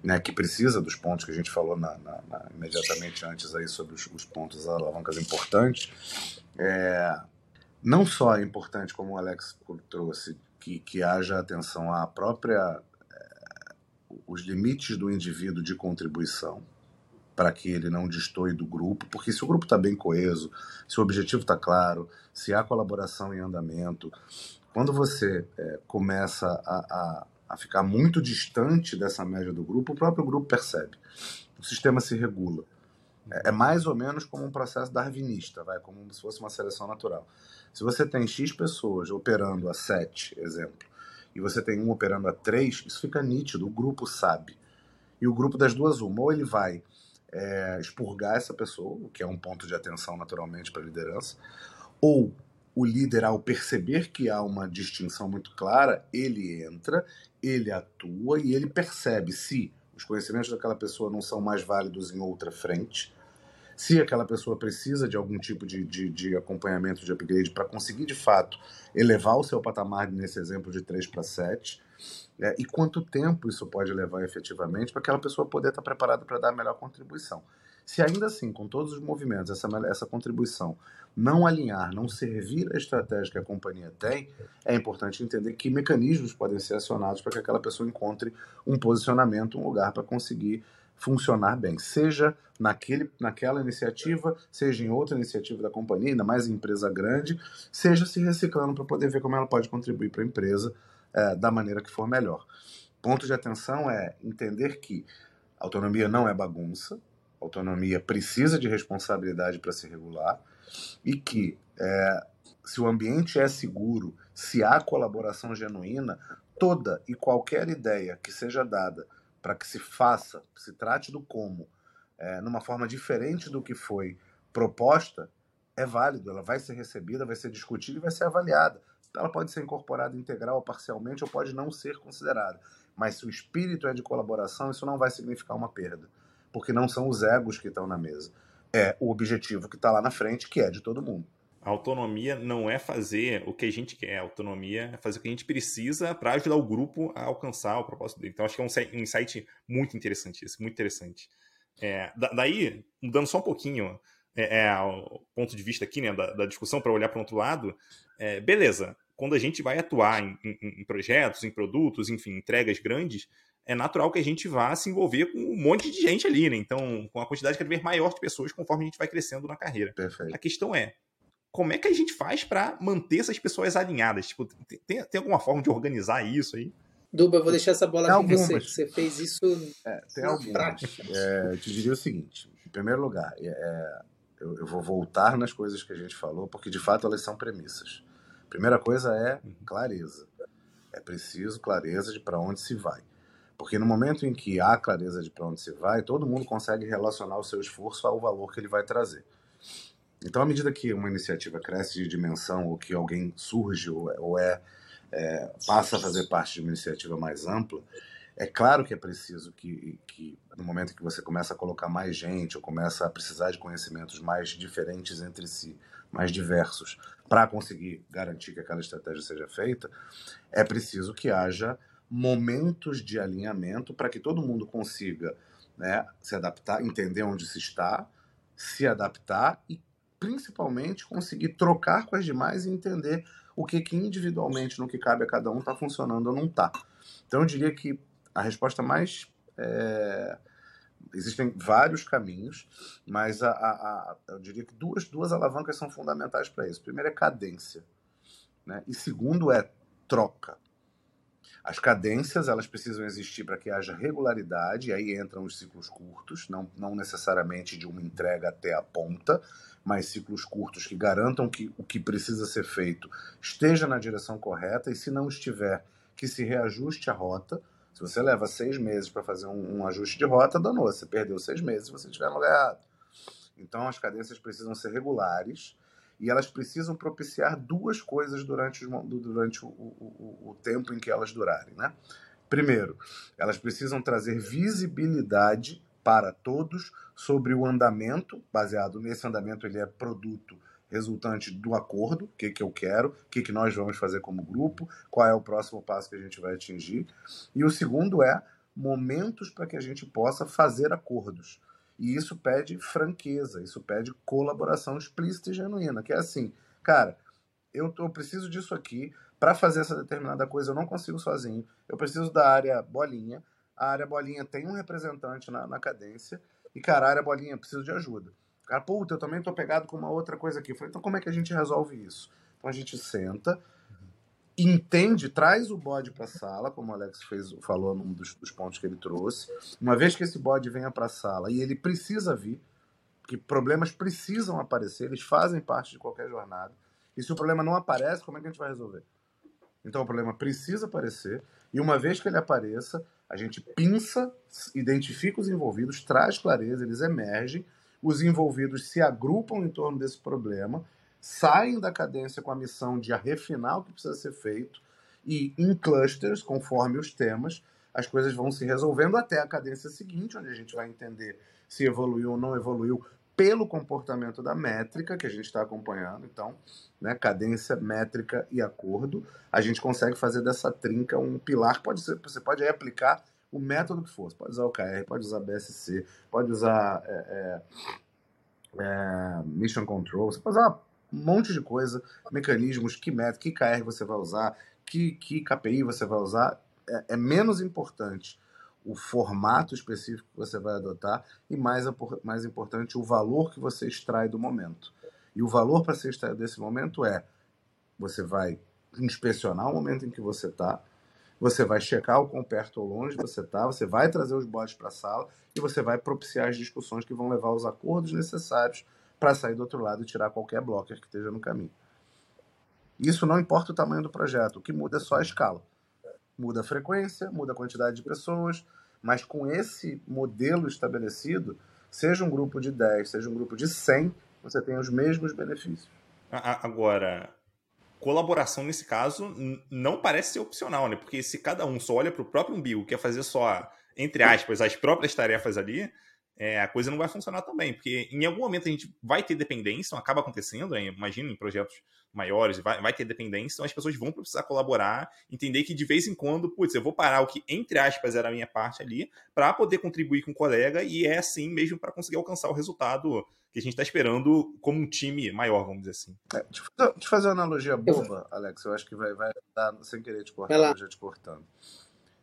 né, que precisa dos pontos que a gente falou na, na, na, imediatamente antes aí sobre os, os pontos alavancas importantes, é, não só é importante, como o Alex trouxe, que, que haja atenção à própria é, os limites do indivíduo de contribuição, para que ele não destoie do grupo, porque se o grupo está bem coeso, se o objetivo está claro, se há colaboração em andamento, quando você é, começa a, a, a, ficar muito distante dessa média do grupo, o próprio grupo percebe. O sistema se regula. É, é mais ou menos como um processo darwinista, vai, como se fosse uma seleção natural. Se você tem X pessoas operando a 7, exemplo, e você tem um operando a 3, isso fica nítido, o grupo sabe. E o grupo das duas, uma, ou ele vai é, expurgar essa pessoa, o que é um ponto de atenção naturalmente para a liderança, ou o líder, ao perceber que há uma distinção muito clara, ele entra, ele atua e ele percebe se os conhecimentos daquela pessoa não são mais válidos em outra frente, se aquela pessoa precisa de algum tipo de, de, de acompanhamento de upgrade para conseguir de fato elevar o seu patamar nesse exemplo de 3 para 7, é, e quanto tempo isso pode levar efetivamente para aquela pessoa poder estar preparada para dar a melhor contribuição. Se ainda assim, com todos os movimentos, essa, essa contribuição não alinhar, não servir a estratégia que a companhia tem, é importante entender que mecanismos podem ser acionados para que aquela pessoa encontre um posicionamento, um lugar para conseguir funcionar bem, seja naquele, naquela iniciativa, seja em outra iniciativa da companhia, ainda mais em empresa grande, seja se reciclando para poder ver como ela pode contribuir para a empresa é, da maneira que for melhor. Ponto de atenção é entender que autonomia não é bagunça, autonomia precisa de responsabilidade para se regular e que é, se o ambiente é seguro, se há colaboração genuína, toda e qualquer ideia que seja dada para que se faça, se trate do como, é, numa forma diferente do que foi proposta, é válido, ela vai ser recebida, vai ser discutida e vai ser avaliada ela pode ser incorporada integral ou parcialmente, ou pode não ser considerada. Mas se o espírito é de colaboração, isso não vai significar uma perda, porque não são os egos que estão na mesa. É o objetivo que está lá na frente, que é de todo mundo. A autonomia não é fazer o que a gente quer, a autonomia é fazer o que a gente precisa para ajudar o grupo a alcançar o propósito dele. Então, acho que é um insight muito interessante, isso, muito interessante. É, daí, mudando só um pouquinho é, é, o ponto de vista aqui né, da, da discussão para olhar para o outro lado, é, beleza, quando a gente vai atuar em, em, em, projetos, em produtos, enfim, entregas grandes, é natural que a gente vá se envolver com um monte de gente ali, né? Então, com a quantidade cada vez maior de pessoas conforme a gente vai crescendo na carreira. Perfeito. A questão é, como é que a gente faz para manter essas pessoas alinhadas? Tipo, tem, tem alguma forma de organizar isso aí? Duba, eu vou deixar essa bola com você. Você fez isso é, tem na prática. É, eu te diria o seguinte: em primeiro lugar, é eu, eu, vou voltar nas coisas que a gente falou, porque de fato elas são premissas. Primeira coisa é uhum. clareza. É preciso clareza de para onde se vai. Porque no momento em que há clareza de para onde se vai, todo mundo consegue relacionar o seu esforço ao valor que ele vai trazer. Então, à medida que uma iniciativa cresce de dimensão, ou que alguém surge ou, é, ou é, é, passa a fazer parte de uma iniciativa mais ampla, é claro que é preciso que, que, no momento que você começa a colocar mais gente, ou começa a precisar de conhecimentos mais diferentes entre si, mais diversos, para conseguir garantir que aquela estratégia seja feita, é preciso que haja momentos de alinhamento para que todo mundo consiga né, se adaptar, entender onde se está, se adaptar e principalmente conseguir trocar com as demais e entender o que, que individualmente no que cabe a cada um está funcionando ou não está. Então eu diria que a resposta mais é, existem vários caminhos, mas a, a, a, eu diria que duas, duas alavancas são fundamentais para isso. Primeiro é cadência, né? e segundo é troca. As cadências elas precisam existir para que haja regularidade, e aí entram os ciclos curtos, não, não necessariamente de uma entrega até a ponta, mas ciclos curtos que garantam que o que precisa ser feito esteja na direção correta, e se não estiver, que se reajuste a rota se você leva seis meses para fazer um, um, ajuste de rota, danou. Você perdeu seis meses se você estiver no lugar errado. Então, as cadências precisam ser regulares e elas precisam propiciar duas coisas durante, durante o, o, o tempo em que elas durarem. Né? Primeiro, elas precisam trazer visibilidade para todos sobre o andamento, baseado nesse andamento, ele é produto resultante do acordo, o que, que eu quero, o que, que nós vamos fazer como grupo, qual é o próximo passo que a gente vai atingir. E o segundo é momentos para que a gente possa fazer acordos. E isso pede franqueza, isso pede colaboração explícita e genuína, que é assim, cara, eu, eu preciso disso aqui, para fazer essa determinada coisa eu não consigo sozinho, eu preciso da área bolinha, a área bolinha tem um representante na, na cadência, e cara, a área bolinha precisa de ajuda. Cara, puta, eu também tô pegado com uma outra coisa aqui. Eu falei, então como é que a gente resolve isso? Então a gente senta, entende, traz o bode para a sala, como o Alex fez, falou num dos, dos, pontos que ele trouxe. Uma vez que esse bode venha para a sala e ele precisa vir, que problemas precisam aparecer, eles fazem parte de qualquer jornada. E se o problema não aparece, como é que a gente vai resolver? Então o problema precisa aparecer, e uma vez que ele apareça, a gente pinça, identifica os envolvidos, traz clareza, eles emergem, os envolvidos se agrupam em torno desse problema, saem da cadência com a missão de refinar o que precisa ser feito, e em clusters, conforme os temas, as coisas vão se resolvendo até a cadência seguinte, onde a gente vai entender se evoluiu ou não evoluiu pelo comportamento da métrica que a gente está acompanhando. Então, né, cadência, métrica e acordo, a gente consegue fazer dessa trinca um pilar. Pode ser, você pode aplicar o método que. Você pode usar o KR, pode usar BSC, pode usar é, é, é, Mission Control, você pode usar um monte de coisa, mecanismos, que método, que KR você vai usar, que, que KPI você vai usar. É, é menos importante o formato específico que você vai adotar e mais, mais importante o valor que você extrai do momento. E o valor para ser extraído desse momento é você vai inspecionar o momento em que você está, você vai checar o quão perto ou longe você está, você vai trazer os bots para a sala e você vai propiciar as discussões que vão levar aos acordos necessários para sair do outro lado e tirar qualquer blocker que esteja no caminho. Isso não importa o tamanho do projeto, o que muda é só a escala. Muda a frequência, muda a quantidade de pessoas, mas com esse modelo estabelecido, seja um grupo de 10, seja um grupo de 100, você tem os mesmos benefícios. Agora, colaboração nesse caso não parece ser opcional, né? Porque se cada um só olha para o próprio umbigo, quer fazer só, entre aspas, as próprias tarefas ali, é, a coisa não vai funcionar tão bem. Porque em algum momento a gente vai ter dependência, acaba acontecendo, né? imagina em projetos maiores, vai, vai ter dependência, então as pessoas vão precisar colaborar, entender que de vez em quando, putz, eu vou parar o que, entre aspas, era a minha parte ali, para poder contribuir com o colega, e é assim mesmo para conseguir alcançar o resultado que a gente está esperando como um time maior, vamos dizer assim. É, deixa, eu fazer uma analogia boba, Alex, eu acho que vai, vai dar sem querer te cortar, já te cortando.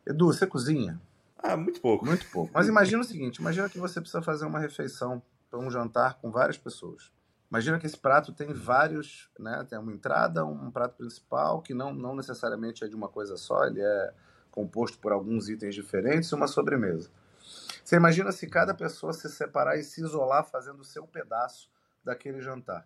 Edu, você cozinha? Ah, muito pouco. Muito pouco. Mas imagina o seguinte: imagina que você precisa fazer uma refeição para um jantar com várias pessoas. Imagina que esse prato tem vários, né? Tem uma entrada, um prato principal, que não, não necessariamente é de uma coisa só, ele é composto por alguns itens diferentes e uma sobremesa. Você imagina se cada pessoa se separar e se isolar fazendo o seu pedaço daquele jantar.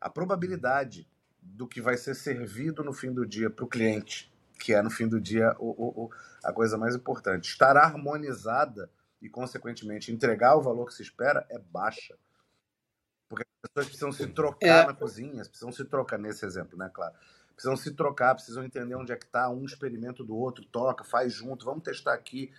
A probabilidade do que vai ser servido no fim do dia para o cliente, que é no fim do dia o, o, o, a coisa mais importante, estar harmonizada e, consequentemente, entregar o valor que se espera é baixa. Porque as pessoas precisam se trocar é. na cozinha, precisam se trocar nesse exemplo, né, claro? Precisam se trocar, precisam entender onde é que está, um experimento do outro, toca, faz junto, vamos testar aqui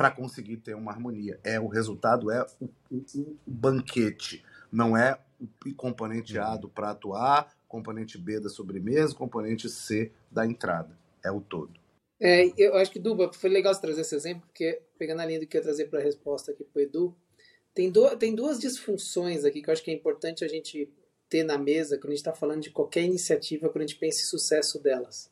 para conseguir ter uma harmonia. É o resultado é o, o, o banquete, não é o componente A do prato A, componente B da sobremesa, componente C da entrada. É o todo. É, eu acho que, Duba, foi legal você trazer esse exemplo, porque pegando a linha do que eu ia trazer para a resposta aqui para o Edu, tem, do, tem duas disfunções aqui que eu acho que é importante a gente ter na mesa quando a gente está falando de qualquer iniciativa, quando a gente pensa em sucesso delas.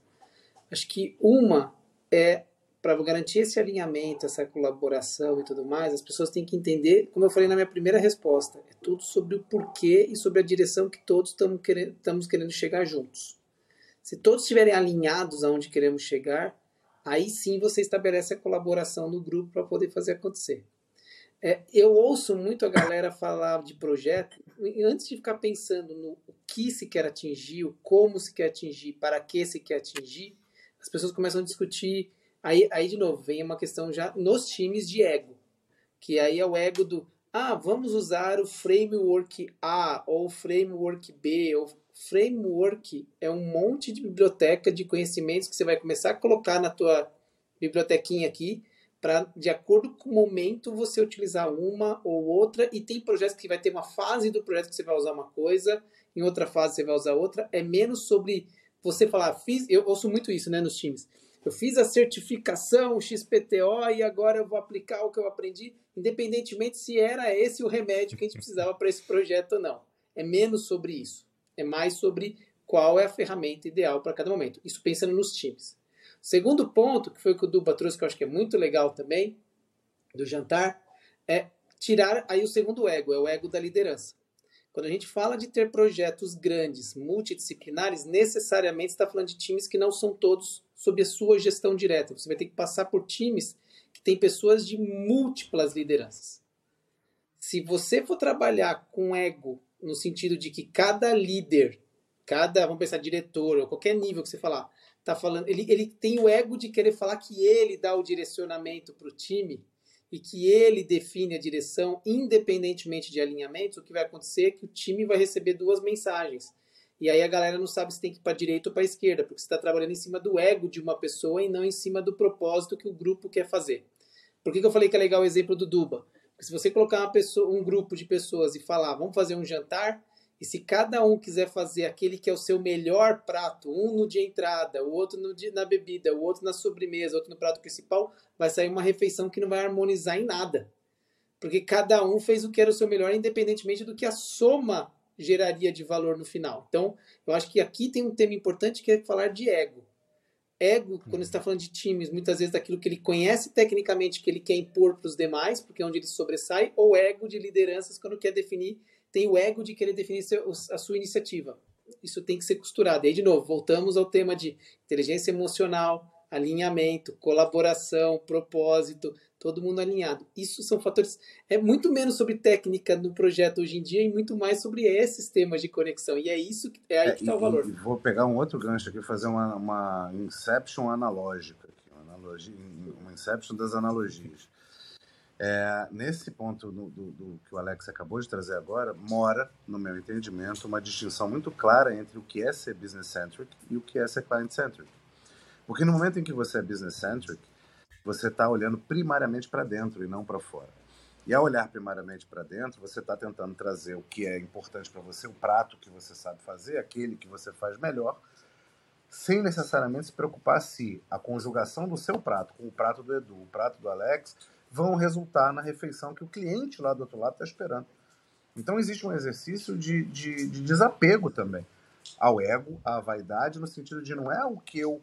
Acho que uma é para garantir esse alinhamento, essa colaboração e tudo mais, as pessoas têm que entender, como eu falei na minha primeira resposta, é tudo sobre o porquê e sobre a direção que todos estamos querendo, querendo chegar juntos. Se todos estiverem alinhados aonde queremos chegar, aí sim você estabelece a colaboração do grupo para poder fazer acontecer. É, eu ouço muito a galera falar de projeto, antes de ficar pensando no que se quer atingir, o como se quer atingir, para que se quer atingir, as pessoas começam a discutir. Aí, aí de novo, vem uma questão já nos times de ego, que aí é o ego do ah, vamos usar o framework A ou o framework B. Ou framework é um monte de biblioteca de conhecimentos que você vai começar a colocar na tua bibliotequinha aqui para, de acordo com o momento, você utilizar uma ou outra, e tem projetos que vai ter uma fase do projeto que você vai usar uma coisa, em outra fase você vai usar outra, é menos sobre você falar, fiz, eu ouço muito isso, né, nos times. Eu fiz a certificação XPTO e agora eu vou aplicar o que eu aprendi, independentemente se era esse o remédio que a gente precisava para esse projeto ou não. É menos sobre isso. É mais sobre qual é a ferramenta ideal para cada momento. Isso pensando nos times. Segundo ponto, que foi o que o Duba trouxe, que eu acho que é muito legal também, do jantar, é tirar aí o segundo ego, é o ego da liderança. Quando a gente fala de ter projetos grandes, multidisciplinares, necessariamente está falando de times que não são todos sob a sua gestão direta. Você vai ter que passar por times que têm pessoas de múltiplas lideranças. Se você for trabalhar com ego, no sentido de que cada líder, cada, vamos pensar, diretor, ou qualquer nível que você falar, tá falando, ele, ele tem o ego de querer falar que ele dá o direcionamento para o time e que ele define a direção independentemente de alinhamentos, o que vai acontecer é que o time vai receber duas mensagens. E aí a galera não sabe se tem que ir para direita ou para esquerda, porque você está trabalhando em cima do ego de uma pessoa e não em cima do propósito que o grupo quer fazer. Por que, que eu falei que é legal o exemplo do Duba? Porque se você colocar pessoa, um grupo de pessoas e falar, vamos fazer um jantar, e se cada um quiser fazer aquele que é o seu melhor prato, um no de entrada, o outro no de, na bebida, o outro na sobremesa, o outro no prato principal, vai sair uma refeição que não vai harmonizar em nada. Porque cada um fez o que era o seu melhor, independentemente do que a soma geraria de valor no final. Então, eu acho que aqui tem um tema importante que é falar de ego. Ego, quando está falando de times, muitas vezes daquilo que ele conhece tecnicamente, que ele quer impor para os demais, porque é onde ele sobressai, ou ego de lideranças, quando quer definir tem o ego de querer definir a sua iniciativa. Isso tem que ser costurado. E aí, de novo, voltamos ao tema de inteligência emocional, alinhamento, colaboração, propósito, todo mundo alinhado. Isso são fatores. É muito menos sobre técnica no projeto hoje em dia e muito mais sobre esses temas de conexão. E é isso que é aí é, que está o valor. vou pegar um outro gancho aqui, fazer uma, uma inception analógica, aqui, uma, analogia, uma inception das analogias. É, nesse ponto do, do, do, que o Alex acabou de trazer agora, mora, no meu entendimento, uma distinção muito clara entre o que é ser business-centric e o que é ser client-centric. Porque no momento em que você é business-centric, você está olhando primariamente para dentro e não para fora. E ao olhar primariamente para dentro, você está tentando trazer o que é importante para você, o prato que você sabe fazer, aquele que você faz melhor, sem necessariamente se preocupar se a conjugação do seu prato com o prato do Edu, o prato do Alex, vão resultar na refeição que o cliente lá do outro lado está esperando. Então existe um exercício de, de, de, desapego também ao ego, à vaidade, no sentido de não é o que eu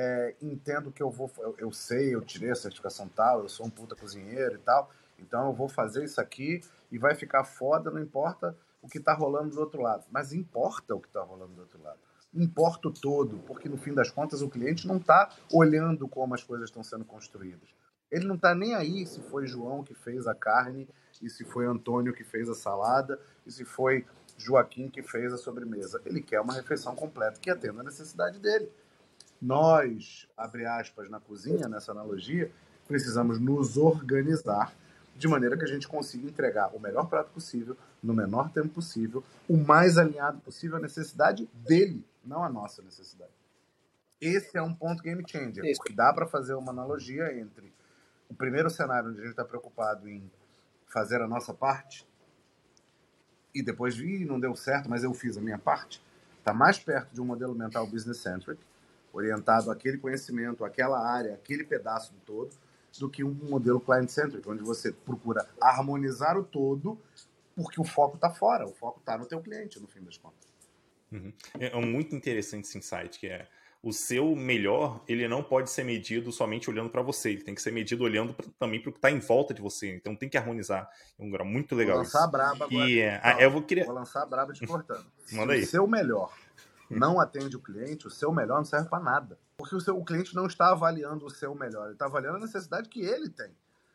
é, entendo que eu vou. Eu, eu, sei, eu tirei a certificação tal, eu sou um puta cozinheiro e tal, então eu vou fazer isso aqui e vai ficar foda, não importa o que está rolando do outro lado. Mas importa o que está rolando do outro lado. Importa o todo, porque no fim das contas o cliente não está olhando como as coisas estão sendo construídas. Ele não está nem aí se foi João que fez a carne, e se foi Antônio que fez a salada, e se foi Joaquim que fez a sobremesa. Ele quer uma refeição completa que atenda a necessidade dele. Nós, abre aspas, na cozinha, nessa analogia, precisamos nos organizar de maneira que a gente consiga entregar o melhor prato possível, no menor tempo possível, o mais alinhado possível à necessidade dele, não à nossa necessidade. Esse é um ponto game changer, porque dá para fazer uma analogia entre o primeiro cenário onde a gente está preocupado em fazer a nossa parte e depois vi não deu certo, mas eu fiz a minha parte, está mais perto de um modelo mental business-centric, orientado àquele conhecimento, àquela área, aquele pedaço do todo, do que um modelo client-centric, onde você procura harmonizar o todo porque o foco está fora, o foco está no teu cliente, no fim das contas. Uhum. É, é muito interessante esse insight, que é o seu melhor, ele não pode ser medido somente olhando para você, ele tem que ser medido olhando pra, também para o que está em volta de você. Então tem que harmonizar. É um grau muito legal. Vou lançar isso. a braba agora. E, é, ah, eu vou, querer... vou lançar a braba te cortando. Manda aí. o seu melhor não atende o cliente, o seu melhor não serve para nada. Porque o, seu, o cliente não está avaliando o seu melhor, ele está avaliando a necessidade que ele tem.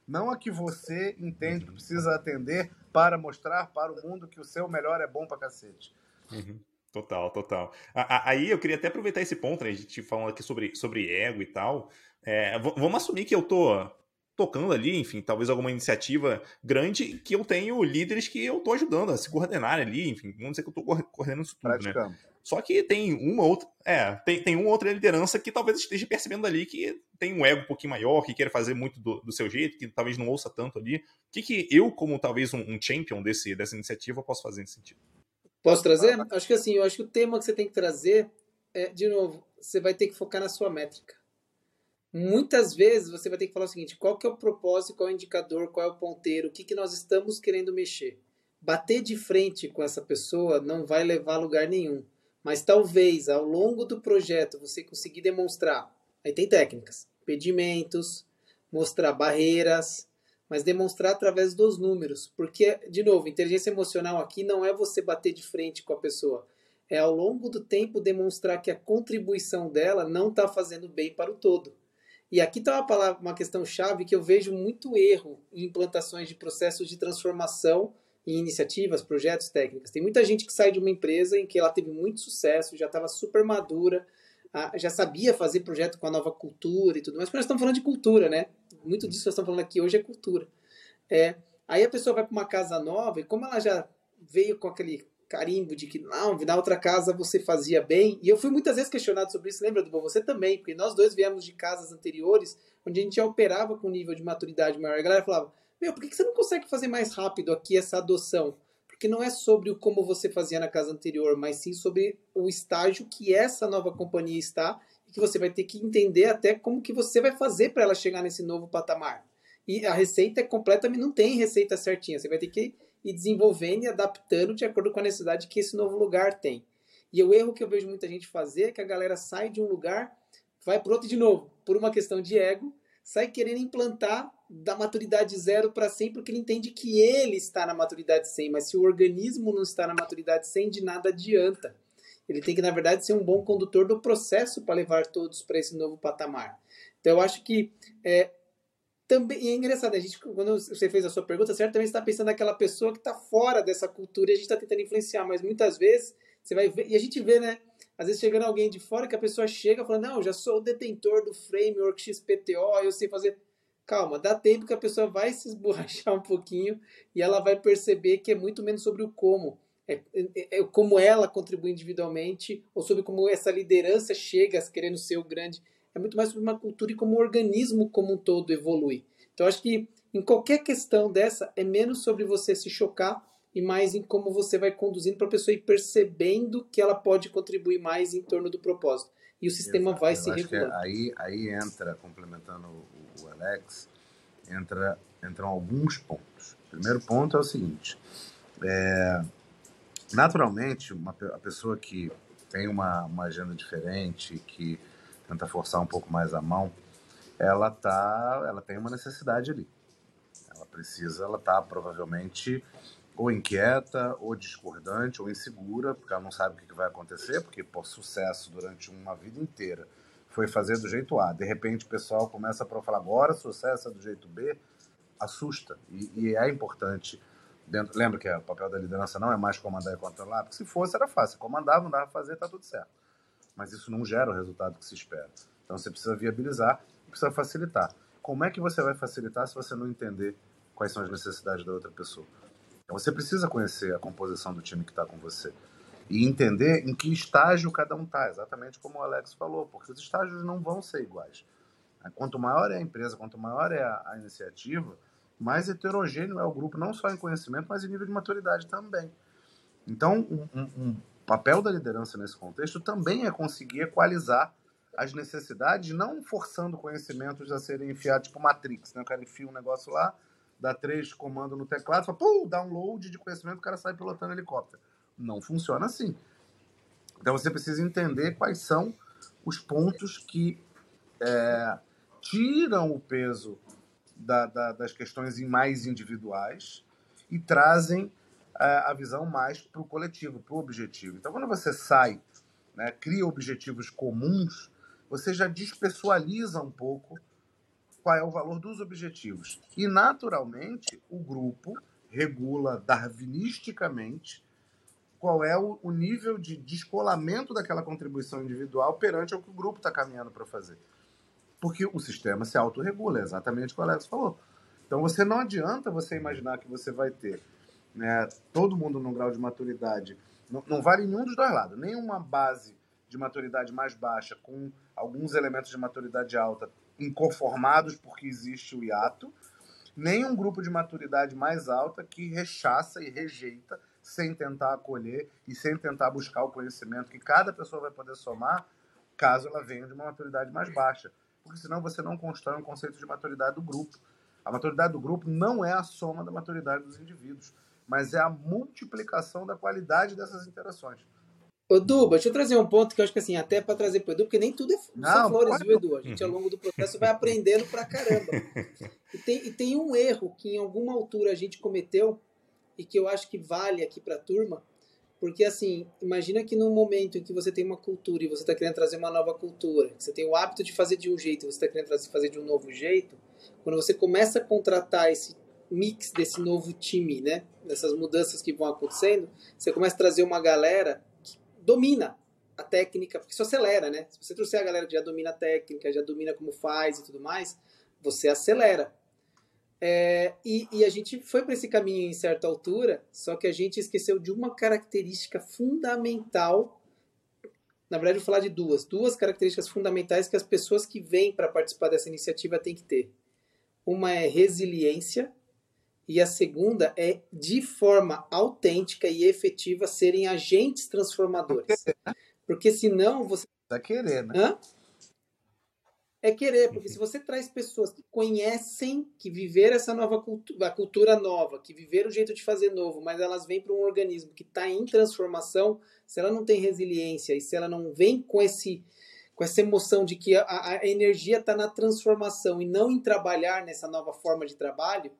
Não a que você entende que precisa atender para mostrar para o mundo que o seu melhor é bom para cacete. Uhum. Total, total. Aí eu queria até aproveitar esse ponto, né? A gente falando aqui sobre, sobre ego e tal. É, vamos assumir que eu tô tocando ali, enfim, talvez alguma iniciativa grande que eu tenho líderes que eu estou ajudando a se coordenar ali, enfim, vamos dizer que eu estou coordenando isso tudo, né? Só que tem uma outra, é, tem, tem uma outra liderança que talvez esteja percebendo ali que tem um ego um pouquinho maior, que quer fazer muito do, do seu jeito, que talvez não ouça tanto ali. O que, que eu, como talvez um, um champion desse, dessa iniciativa, posso fazer nesse sentido? Posso trazer? Acho que assim, eu acho que o tema que você tem que trazer é, de novo, você vai ter que focar na sua métrica. Muitas vezes você vai ter que falar o seguinte: qual que é o propósito, qual é o indicador, qual é o ponteiro, o que, que nós estamos querendo mexer. Bater de frente com essa pessoa não vai levar a lugar nenhum. Mas talvez ao longo do projeto você conseguir demonstrar. Aí tem técnicas, pedimentos, mostrar barreiras, mas demonstrar através dos números. Porque, de novo, inteligência emocional aqui não é você bater de frente com a pessoa. É ao longo do tempo demonstrar que a contribuição dela não está fazendo bem para o todo. E aqui está uma, palavra, uma questão chave que eu vejo muito erro em implantações de processos de transformação em iniciativas, projetos, técnicas. Tem muita gente que sai de uma empresa em que ela teve muito sucesso, já estava super madura, já sabia fazer projeto com a nova cultura e tudo mais, nós estamos falando de cultura, né? Muito disso que nós estamos falando aqui hoje é cultura. É, aí a pessoa vai para uma casa nova e como ela já veio com aquele carimbo de que não, na outra casa você fazia bem, e eu fui muitas vezes questionado sobre isso, lembra do você também, porque nós dois viemos de casas anteriores onde a gente já operava com um nível de maturidade maior. A galera falava, meu, por que você não consegue fazer mais rápido aqui essa adoção? Porque não é sobre o como você fazia na casa anterior, mas sim sobre o estágio que essa nova companhia está e que você vai ter que entender até como que você vai fazer para ela chegar nesse novo patamar. E a receita é completamente, não tem receita certinha, você vai ter que ir desenvolvendo e adaptando de acordo com a necessidade que esse novo lugar tem. E o erro que eu vejo muita gente fazer é que a galera sai de um lugar, vai para outro de novo, por uma questão de ego, sai querendo implantar da maturidade zero para 100 porque ele entende que ele está na maturidade 100, mas se o organismo não está na maturidade 100, de nada adianta. Ele tem que, na verdade, ser um bom condutor do processo para levar todos para esse novo patamar. Então, eu acho que é, também é engraçado, a gente, quando você fez a sua pergunta, certamente está pensando naquela pessoa que está fora dessa cultura e a gente está tentando influenciar, mas muitas vezes você vai ver, e a gente vê, né? Às vezes chegando alguém de fora que a pessoa chega falando, não, já sou o detentor do framework XPTO, eu sei fazer. Calma, dá tempo que a pessoa vai se esborrachar um pouquinho e ela vai perceber que é muito menos sobre o como. É, é, é como ela contribui individualmente ou sobre como essa liderança chega querendo ser o grande. É muito mais sobre uma cultura e como o organismo como um todo evolui. Então, acho que em qualquer questão dessa, é menos sobre você se chocar e mais em como você vai conduzindo para a pessoa ir percebendo que ela pode contribuir mais em torno do propósito. E o sistema Exato. vai Eu se regulando. Aí, aí entra, complementando o, o Alex, entra, entram alguns pontos. O primeiro ponto é o seguinte: é, naturalmente, uma, a pessoa que tem uma, uma agenda diferente, que tenta forçar um pouco mais a mão, ela tá, ela tem uma necessidade ali. Ela precisa, ela tá provavelmente ou inquieta, ou discordante, ou insegura, porque ela não sabe o que vai acontecer, porque por sucesso durante uma vida inteira foi fazer do jeito A. De repente o pessoal começa a falar agora sucesso é do jeito B, assusta. E, e é importante. Dentro, lembra que o papel da liderança não é mais comandar e controlar? Porque se fosse era fácil. Comandava, mandava fazer, tá tudo certo. Mas isso não gera o resultado que se espera. Então você precisa viabilizar, precisa facilitar. Como é que você vai facilitar se você não entender quais são as necessidades da outra pessoa? Então você precisa conhecer a composição do time que está com você e entender em que estágio cada um está, exatamente como o Alex falou, porque os estágios não vão ser iguais. Quanto maior é a empresa, quanto maior é a, a iniciativa, mais heterogêneo é o grupo, não só em conhecimento, mas em nível de maturidade também. Então, um, um, um papel da liderança nesse contexto também é conseguir equalizar as necessidades, não forçando conhecimentos a serem enfiados tipo Matrix, né? O cara enfia um negócio lá, dá três comandos no teclado, fala, pum, download de conhecimento, o cara sai pilotando helicóptero. Não funciona assim. Então você precisa entender quais são os pontos que é, tiram o peso da, da, das questões mais individuais e trazem é, a visão mais para o coletivo, para o objetivo. Então, quando você sai, né, cria objetivos comuns, você já despessoaliza um pouco qual é o valor dos objetivos. E, naturalmente, o grupo regula darwinisticamente qual é o, o nível de descolamento daquela contribuição individual perante o que o grupo está caminhando para fazer. porque o sistema se autorregula, é exatamente o que o Alex falou. Então você não adianta você imaginar que você vai ter né, todo mundo num grau de maturidade. Não, não vale nenhum dos dois lados. Nenhuma base de maturidade mais baixa com alguns elementos de maturidade alta inconformados porque existe o hiato, nem um grupo de maturidade mais alta que rechaça e rejeita sem tentar acolher e sem tentar buscar o conhecimento que cada pessoa vai poder somar caso ela venha de uma maturidade mais baixa. Porque senão você não constrói um conceito de maturidade do grupo. A maturidade do grupo não é a soma da maturidade dos indivíduos, mas é a multiplicação da qualidade dessas interações. Ô, Duba, deixa eu trazer um ponto que eu acho que assim, até para trazer para o Edu, porque nem tudo é só flores, viu, Edu? A gente, ao longo do processo, vai aprendendo pra caramba. E tem, e tem um erro que em alguma altura a gente cometeu e que eu acho que vale aqui para a turma, porque assim, imagina que num momento em que você tem uma cultura e você está querendo trazer uma nova cultura, você tem o hábito de fazer de um jeito e você está querendo fazer de um novo jeito, quando você começa a contratar esse mix desse novo time, né, dessas mudanças que vão acontecendo, você começa a trazer uma galera domina a técnica, porque isso acelera, né? Se você trouxer a galera que já domina a técnica, já domina como faz e tudo mais, você acelera. É, e, e, a gente foi para esse caminho em certa altura, só que a gente esqueceu de uma característica fundamental. Na verdade, eu vou falar de duas. Duas características fundamentais que as pessoas que vêm para participar dessa iniciativa têm que ter. Uma é resiliência e a segunda é, de forma autêntica e efetiva, serem agentes transformadores. Porque senão você. Vai querer, né? Hã? É querer, porque se você traz pessoas que conhecem, que viveram essa nova cultura, a cultura nova, que viveram o jeito de fazer novo, mas elas vêm para um organismo que está em transformação, se ela não tem resiliência e se ela não vem com esse com essa emoção de que a, a energia está na transformação e não em trabalhar nessa nova forma de trabalho,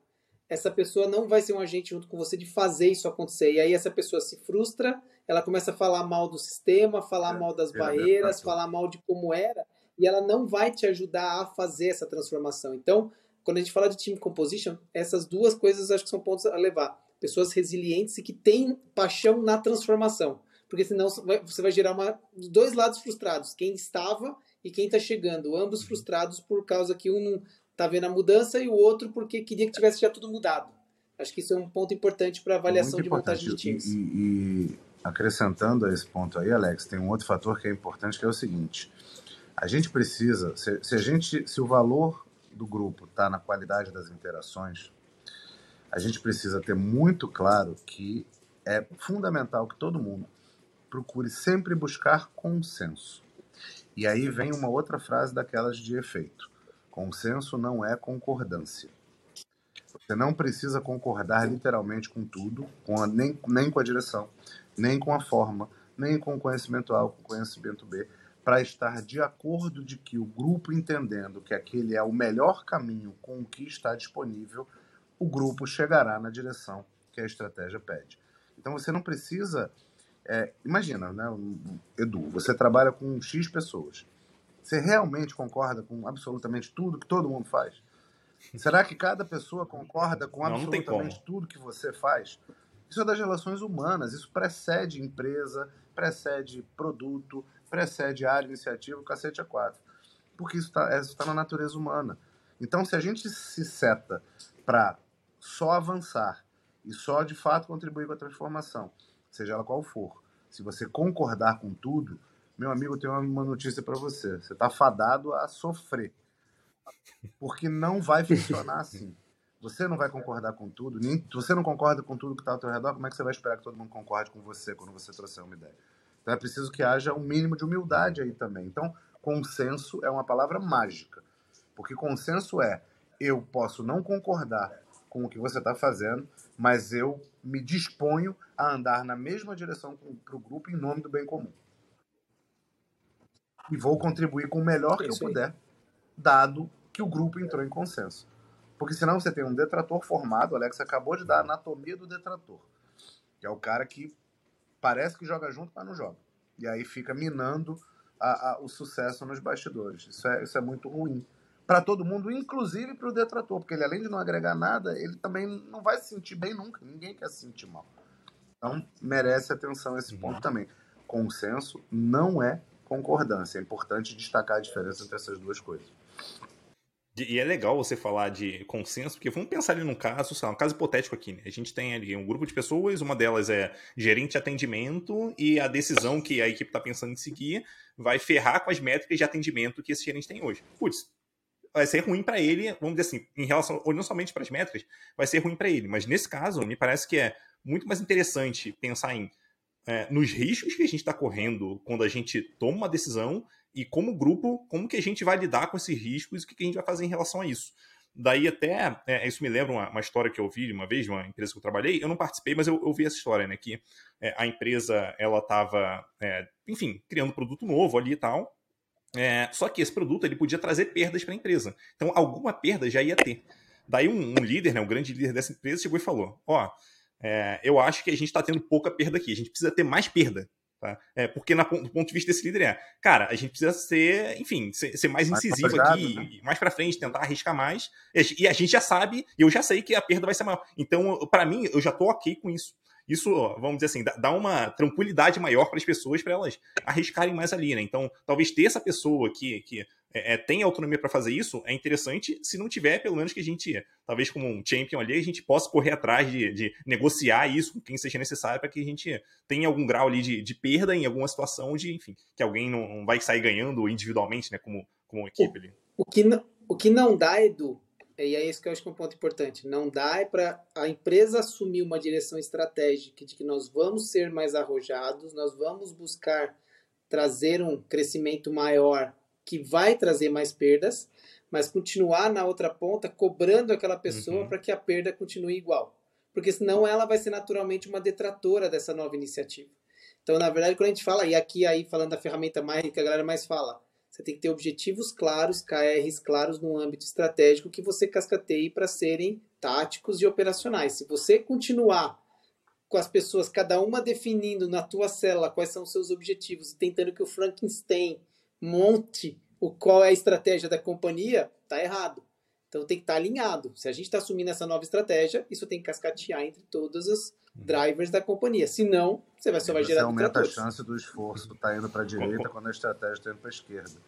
essa pessoa não vai ser um agente junto com você de fazer isso acontecer. E aí essa pessoa se frustra, ela começa a falar mal do sistema, falar é, mal das é, barreiras, é, falar mal de como era, e ela não vai te ajudar a fazer essa transformação. Então, quando a gente fala de team composition, essas duas coisas acho que são pontos a levar. Pessoas resilientes e que têm paixão na transformação. Porque senão você vai gerar uma, dois lados frustrados, quem estava e quem está chegando, ambos uhum. frustrados por causa que um não, tá vendo a mudança e o outro porque queria que tivesse já tudo mudado. Acho que isso é um ponto importante para avaliação de montagem de times. E, e, acrescentando a esse ponto aí, Alex, tem um outro fator que é importante que é o seguinte: a gente precisa, se, se a gente, se o valor do grupo está na qualidade das interações, a gente precisa ter muito claro que é fundamental que todo mundo procure sempre buscar consenso. E aí vem uma outra frase daquelas de efeito. Consenso não é concordância. Você não precisa concordar literalmente com tudo, com a, nem, nem com a direção, nem com a forma, nem com o conhecimento A com o conhecimento B, para estar de acordo de que o grupo entendendo que aquele é o melhor caminho com o que está disponível, o grupo chegará na direção que a estratégia pede. Então você não precisa. É, imagina, né, Edu, você trabalha com X pessoas. Você realmente concorda com absolutamente tudo que todo mundo faz? Será que cada pessoa concorda com absolutamente tudo que você faz? Isso é das relações humanas, isso precede empresa, precede produto, precede área, iniciativa, cacete a quatro. Porque isso está tá na natureza humana. Então, se a gente se seta para só avançar e só de fato contribuir com a transformação, seja ela qual for, se você concordar com tudo, meu amigo, tenho uma notícia para você. Você está fadado a sofrer. Porque não vai funcionar assim. Você não vai concordar com tudo. Nem, você não concorda com tudo que está ao teu redor, como é que você vai esperar que todo mundo concorde com você quando você trouxer uma ideia? Então é preciso que haja um mínimo de humildade aí também. Então, consenso é uma palavra mágica. Porque consenso é eu posso não concordar com o que você está fazendo, mas eu me disponho a andar na mesma direção para o grupo em nome do bem comum e vou contribuir com o melhor que eu puder, dado que o grupo entrou em consenso. Porque senão você tem um detrator formado, o Alex acabou de dar a anatomia do detrator, que é o cara que parece que joga junto, mas não joga. E aí fica minando a, a, o sucesso nos bastidores. Isso é, isso é muito ruim. Para todo mundo, inclusive para o detrator, porque ele além de não agregar nada, ele também não vai se sentir bem nunca. Ninguém quer se sentir mal. Então merece atenção esse ponto uhum. também. Consenso não é concordância. É importante destacar a diferença entre essas duas coisas. E é legal você falar de consenso, porque vamos pensar ali num caso, sei lá, um caso hipotético aqui, né? A gente tem ali um grupo de pessoas, uma delas é gerente de atendimento, e a decisão que a equipe está pensando em seguir vai ferrar com as métricas de atendimento que esse gerente tem hoje. Putz, vai ser ruim para ele, vamos dizer assim, em relação, ou não somente para as métricas, vai ser ruim para ele. Mas nesse caso, me parece que é muito mais interessante pensar em é, nos riscos que a gente está correndo quando a gente toma uma decisão e como grupo, como que a gente vai lidar com esses riscos e o que a gente vai fazer em relação a isso. Daí até, é, isso me lembra uma, uma, história que eu vi uma vez, uma empresa que eu trabalhei, eu não participei, mas eu, eu vi essa história, né, que é, a empresa, ela estava, é, enfim, criando um produto novo ali e tal, é, só que esse produto, ele podia trazer perdas para a empresa. Então, alguma perda já ia ter. Daí um, um líder, né, um grande líder dessa empresa, chegou e falou, ó, é, eu acho que a gente está tendo pouca perda aqui, a gente precisa ter mais perda. Tá? É, porque, na, do ponto de vista desse líder, é, cara, a gente precisa ser, enfim, ser, ser mais, mais incisivo aqui, né? mais para frente, tentar arriscar mais. E a gente já sabe, eu já sei que a perda vai ser maior. Então, para mim, eu já tô ok com isso. Isso, vamos dizer assim, dá uma tranquilidade maior para as pessoas, para elas arriscarem mais ali, né? Então, talvez ter essa pessoa que, que é, é, tem autonomia para fazer isso, é interessante. Se não tiver, pelo menos que a gente, talvez como um champion ali, a gente possa correr atrás de, de negociar isso com quem seja necessário para que a gente tenha algum grau ali de, de, perda em alguma situação de, enfim, que alguém não, não vai sair ganhando individualmente, né, como, como equipe ali. O que, não, o que não dá, Edu, e é esse que eu acho que é um ponto importante, não dá é para a empresa assumir uma direção estratégica de que nós vamos ser mais arrojados, nós vamos buscar trazer um crescimento maior que vai trazer mais perdas, mas continuar na outra ponta cobrando aquela pessoa uhum. para que a perda continue igual. Porque senão ela vai ser naturalmente uma detratora dessa nova iniciativa. Então, na verdade, quando a gente fala, e aqui aí falando da ferramenta mais que a galera mais fala, você tem que ter objetivos claros, KRs claros no âmbito estratégico que você cascateie para serem táticos e operacionais. Se você continuar com as pessoas, cada uma definindo na tua célula quais são os seus objetivos e tentando que o Frankenstein monte o qual é a estratégia da companhia, tá errado. Então tem que estar tá alinhado. Se a gente está assumindo essa nova estratégia, isso tem que cascatear entre todos os uhum. drivers da companhia. Senão, você vai, só vai gerar Você aumenta a chance do esforço estar tá indo para a direita quando a estratégia está indo para a esquerda.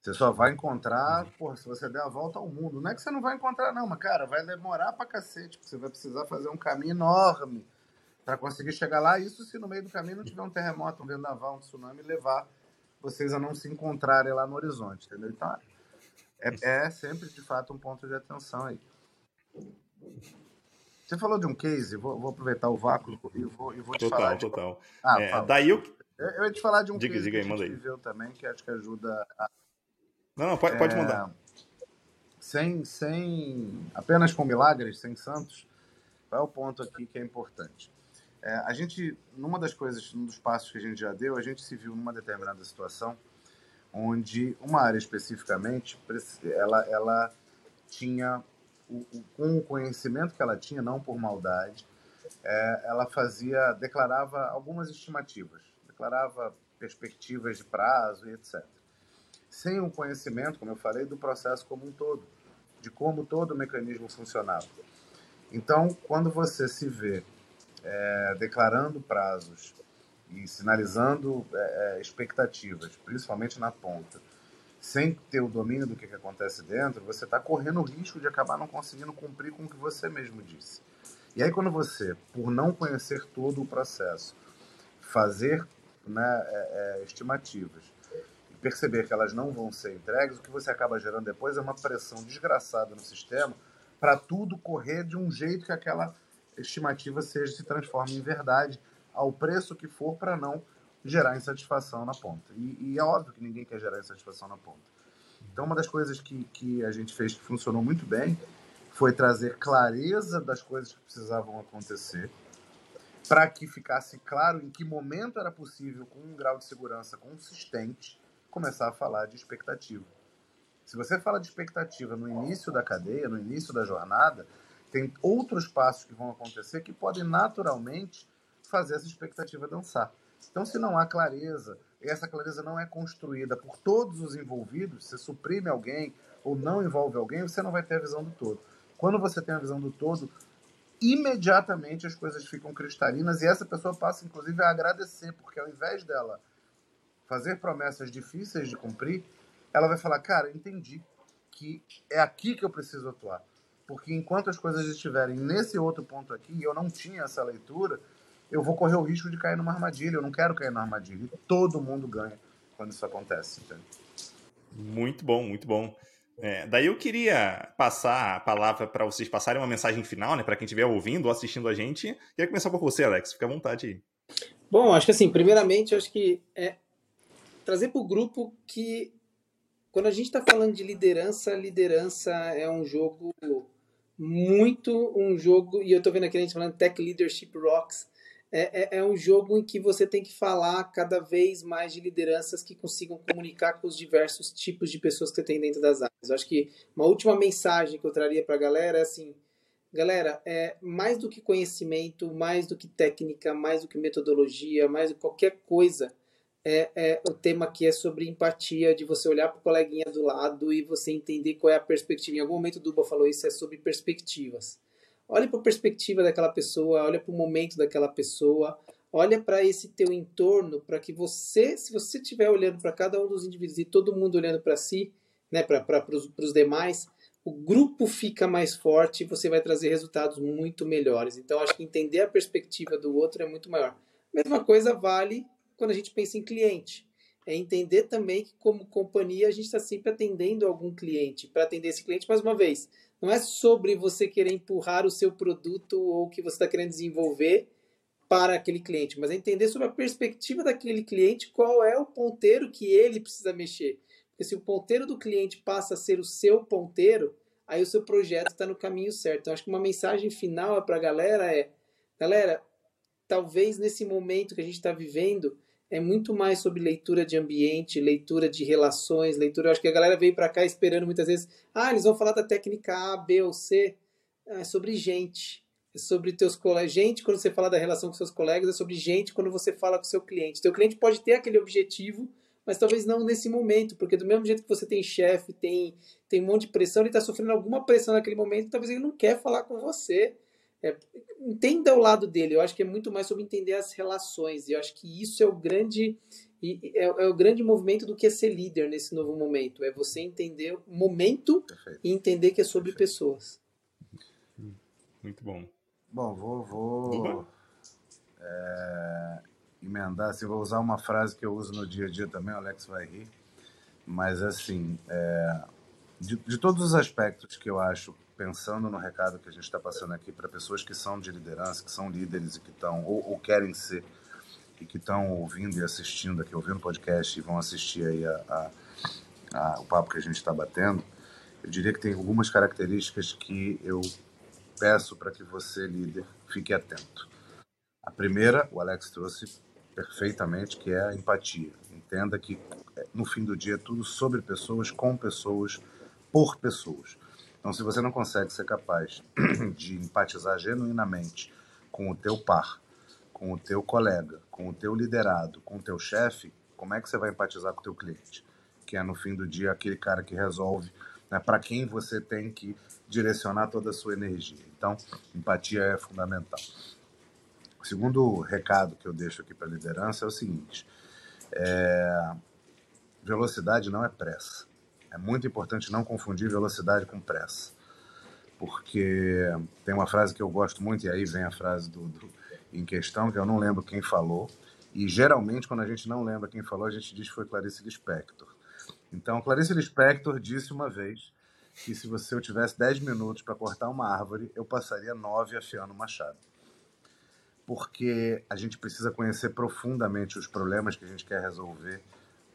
Você só vai encontrar, porra, se você der a volta ao mundo. Não é que você não vai encontrar, não, mas, cara, vai demorar pra cacete. Você vai precisar fazer um caminho enorme para conseguir chegar lá. Isso se no meio do caminho não tiver um terremoto, um vendaval, um tsunami levar vocês a não se encontrarem lá no horizonte, entendeu? Então, é, é sempre, de fato, um ponto de atenção aí. Você falou de um case, vou, vou aproveitar o vácuo e vou, e vou te total, falar. De... Total, Ah, é, daí eu... eu... ia te falar de um diga, case diga que a gente viveu também, que acho que ajuda a... Não, não, pode, pode mandar. É, sem, sem... Apenas com milagres, sem santos, qual é o ponto aqui que é importante? É, a gente, numa das coisas, num dos passos que a gente já deu, a gente se viu numa determinada situação onde uma área especificamente, ela, ela tinha, o, o, com o conhecimento que ela tinha, não por maldade, é, ela fazia, declarava algumas estimativas, declarava perspectivas de prazo e etc. Sem o conhecimento, como eu falei, do processo como um todo, de como todo o mecanismo funcionava. Então, quando você se vê é, declarando prazos e sinalizando é, é, expectativas, principalmente na ponta, sem ter o domínio do que, que acontece dentro, você está correndo o risco de acabar não conseguindo cumprir com o que você mesmo disse. E aí, quando você, por não conhecer todo o processo, fazer né, é, é, estimativas e perceber que elas não vão ser entregues, o que você acaba gerando depois é uma pressão desgraçada no sistema para tudo correr de um jeito que aquela estimativa seja se transforme em verdade ao preço que for para não gerar insatisfação na ponta. E, e, é óbvio que ninguém quer gerar insatisfação na ponta. Então, uma das coisas que, que a gente fez que funcionou muito bem foi trazer clareza das coisas que precisavam acontecer para que ficasse claro em que momento era possível, com um grau de segurança consistente, começar a falar de expectativa. Se você fala de expectativa no início da cadeia, no início da jornada, tem outros passos que vão acontecer que podem naturalmente fazer essa expectativa dançar. Então, se não há clareza, e essa clareza não é construída por todos os envolvidos, você suprime alguém ou não envolve alguém, você não vai ter a visão do todo. Quando você tem a visão do todo, imediatamente as coisas ficam cristalinas e essa pessoa passa, inclusive, a agradecer, porque ao invés dela fazer promessas difíceis de cumprir, ela vai falar, cara, entendi que é aqui que eu preciso atuar. Porque enquanto as coisas estiverem nesse outro ponto aqui, e eu não tinha essa leitura, eu vou correr o risco de cair numa armadilha. Eu não quero cair numa armadilha. E todo mundo ganha quando isso acontece. Entende? Muito bom, muito bom. É, daí eu queria passar a palavra para vocês passarem uma mensagem final, né, para quem estiver ouvindo ou assistindo a gente. Queria começar por você, Alex. Fica à vontade aí. Bom, acho que assim, primeiramente, acho que é trazer para o grupo que quando a gente está falando de liderança, liderança é um jogo muito um jogo, e eu estou vendo aqui a gente falando Tech Leadership Rocks, é, é, é, um jogo em que você tem que falar cada vez mais de lideranças que consigam comunicar com os diversos tipos de pessoas que você tem dentro das áreas. Eu acho que uma última mensagem que eu traria para a galera é assim, galera, é mais do que conhecimento, mais do que técnica, mais do que metodologia, mais do que qualquer coisa, é, é, o tema aqui é sobre empatia, de você olhar para o coleguinha do lado e você entender qual é a perspectiva. Em algum momento o Duba falou isso, é sobre perspectivas. Olha para a perspectiva daquela pessoa, olha para o momento daquela pessoa, olha para esse teu entorno, para que você, se você estiver olhando para cada um dos indivíduos e todo mundo olhando para si, né, para os demais, o grupo fica mais forte e você vai trazer resultados muito melhores. Então, acho que entender a perspectiva do outro é muito maior. Mesma coisa vale quando a gente pensa em cliente. É entender também que, como companhia, a gente está sempre atendendo algum cliente. Para atender esse cliente, mais uma vez, não é sobre você querer empurrar o seu produto ou o que você está querendo desenvolver para aquele cliente, mas é entender sobre a perspectiva daquele cliente, qual é o ponteiro que ele precisa mexer. Porque se o ponteiro do cliente passa a ser o seu ponteiro, aí o seu projeto está no caminho certo. Então, acho que uma mensagem final para a galera é: galera, talvez nesse momento que a gente está vivendo, é muito mais sobre leitura de ambiente, leitura de relações, leitura. Eu acho que a galera veio para cá esperando muitas vezes, ah, eles vão falar da técnica A, B ou C. É sobre gente. É sobre teus colegas. Gente, quando você fala da relação com seus colegas, é sobre gente quando você fala com seu cliente. Teu cliente pode ter aquele objetivo, mas talvez não nesse momento, porque do mesmo jeito que você tem chefe, tem, tem um monte de pressão, ele está sofrendo alguma pressão naquele momento, talvez ele não quer falar com você. É, entenda o lado dele. Eu acho que é muito mais sobre entender as relações. E eu acho que isso é o grande é, é, o grande movimento do que é ser líder nesse novo momento. É você entender o momento Perfeito. e entender que é sobre Perfeito. pessoas. Muito bom. Bom, vou, vou é, emendar, assim, vou usar uma frase que eu uso no dia a dia também, o Alex vai rir, mas assim, é, de, de todos os aspectos que eu acho pensando no recado que a gente está passando aqui para pessoas que são de liderança, que são líderes e que estão, ou, ou, querem ser, e que estão ouvindo e assistindo aqui, ouvindo o podcast e vão assistir aí a, a, a, o papo que a gente está batendo, eu diria que tem algumas características que eu peço para que você, líder, fique atento. A primeira, o Alex trouxe perfeitamente, que é a empatia. Entenda que no fim do dia é tudo sobre pessoas, com pessoas, por pessoas. Então, se você não consegue ser capaz de empatizar genuinamente com o teu par, com o teu colega, com o teu liderado, com o teu chefe, como é que você vai empatizar com o teu cliente? Que é, no fim do dia, aquele cara que resolve né, para quem você tem que direcionar toda a sua energia. Então, empatia é fundamental. O segundo recado que eu deixo aqui para a liderança é o seguinte: é... velocidade não é pressa. É muito importante não confundir velocidade com pressa. Porque tem uma frase que eu gosto muito, e aí vem a frase do, do em questão, que eu não lembro quem falou. E geralmente, quando a gente não lembra quem falou, a gente diz que foi Clarice Lispector. Então, Clarice Lispector disse uma vez que se você eu tivesse 10 minutos para cortar uma árvore, eu passaria 9 afiando o machado. Porque a gente precisa conhecer profundamente os problemas que a gente quer resolver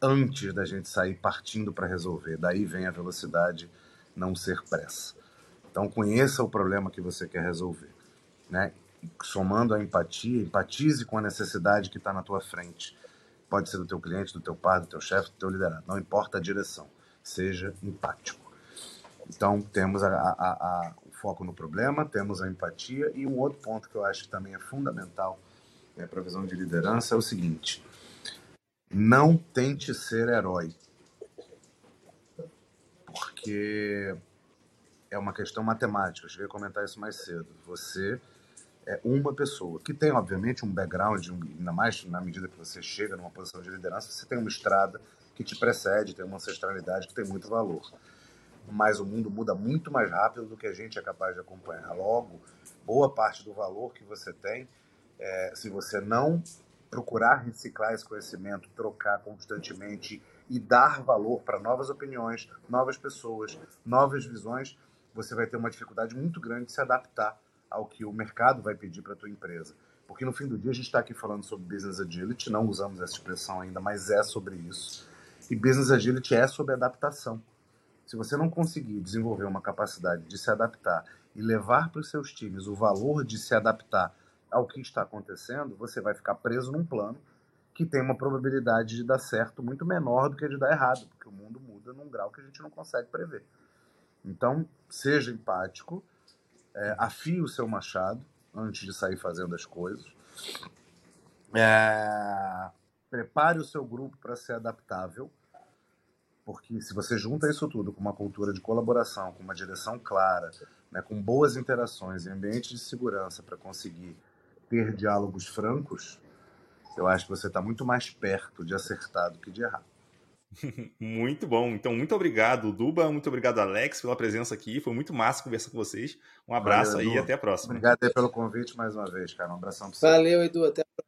antes da gente sair partindo para resolver. Daí vem a velocidade não ser pressa. Então conheça o problema que você quer resolver, né? Somando a empatia, empatize com a necessidade que está na tua frente. Pode ser do teu cliente, do teu pai, do teu chefe, do teu liderado. Não importa a direção. Seja empático. Então temos a, a, a, o foco no problema, temos a empatia e um outro ponto que eu acho que também é fundamental né, para a visão de liderança é o seguinte: não tente ser herói. Porque é uma questão matemática. Eu cheguei a comentar isso mais cedo. Você é uma pessoa que tem, obviamente, um background, ainda mais na medida que você chega numa posição de liderança, você tem uma estrada que te precede, tem uma ancestralidade que tem muito valor. Mas o mundo muda muito mais rápido do que a gente é capaz de acompanhar. Logo, boa parte do valor que você tem, é, se você não procurar reciclar esse conhecimento, trocar constantemente e dar valor para novas opiniões, novas pessoas, novas visões, você vai ter uma dificuldade muito grande de se adaptar ao que o mercado vai pedir para a tua empresa. Porque no fim do dia a gente está aqui falando sobre Business Agility, não usamos essa expressão ainda, mas é sobre isso. E Business Agility é sobre adaptação. Se você não conseguir desenvolver uma capacidade de se adaptar e levar para os seus times o valor de se adaptar ao que está acontecendo, você vai ficar preso num plano que tem uma probabilidade de dar certo muito menor do que de dar errado, porque o mundo muda num grau que a gente não consegue prever. Então, seja empático, é, afie o seu machado antes de sair fazendo as coisas. É, prepare o seu grupo para ser adaptável, porque se você junta isso tudo com uma cultura de colaboração, com uma direção clara, né, com boas interações e ambiente de segurança para conseguir ter diálogos francos, eu acho que você está muito mais perto de acertar do que de errar. muito bom. Então, muito obrigado, Duba. Muito obrigado, Alex, pela presença aqui. Foi muito massa conversar com vocês. Um abraço Valeu, aí e até a próxima. Obrigado pelo convite mais uma vez, cara. Um abração para você. Valeu, Edu. Até a próxima.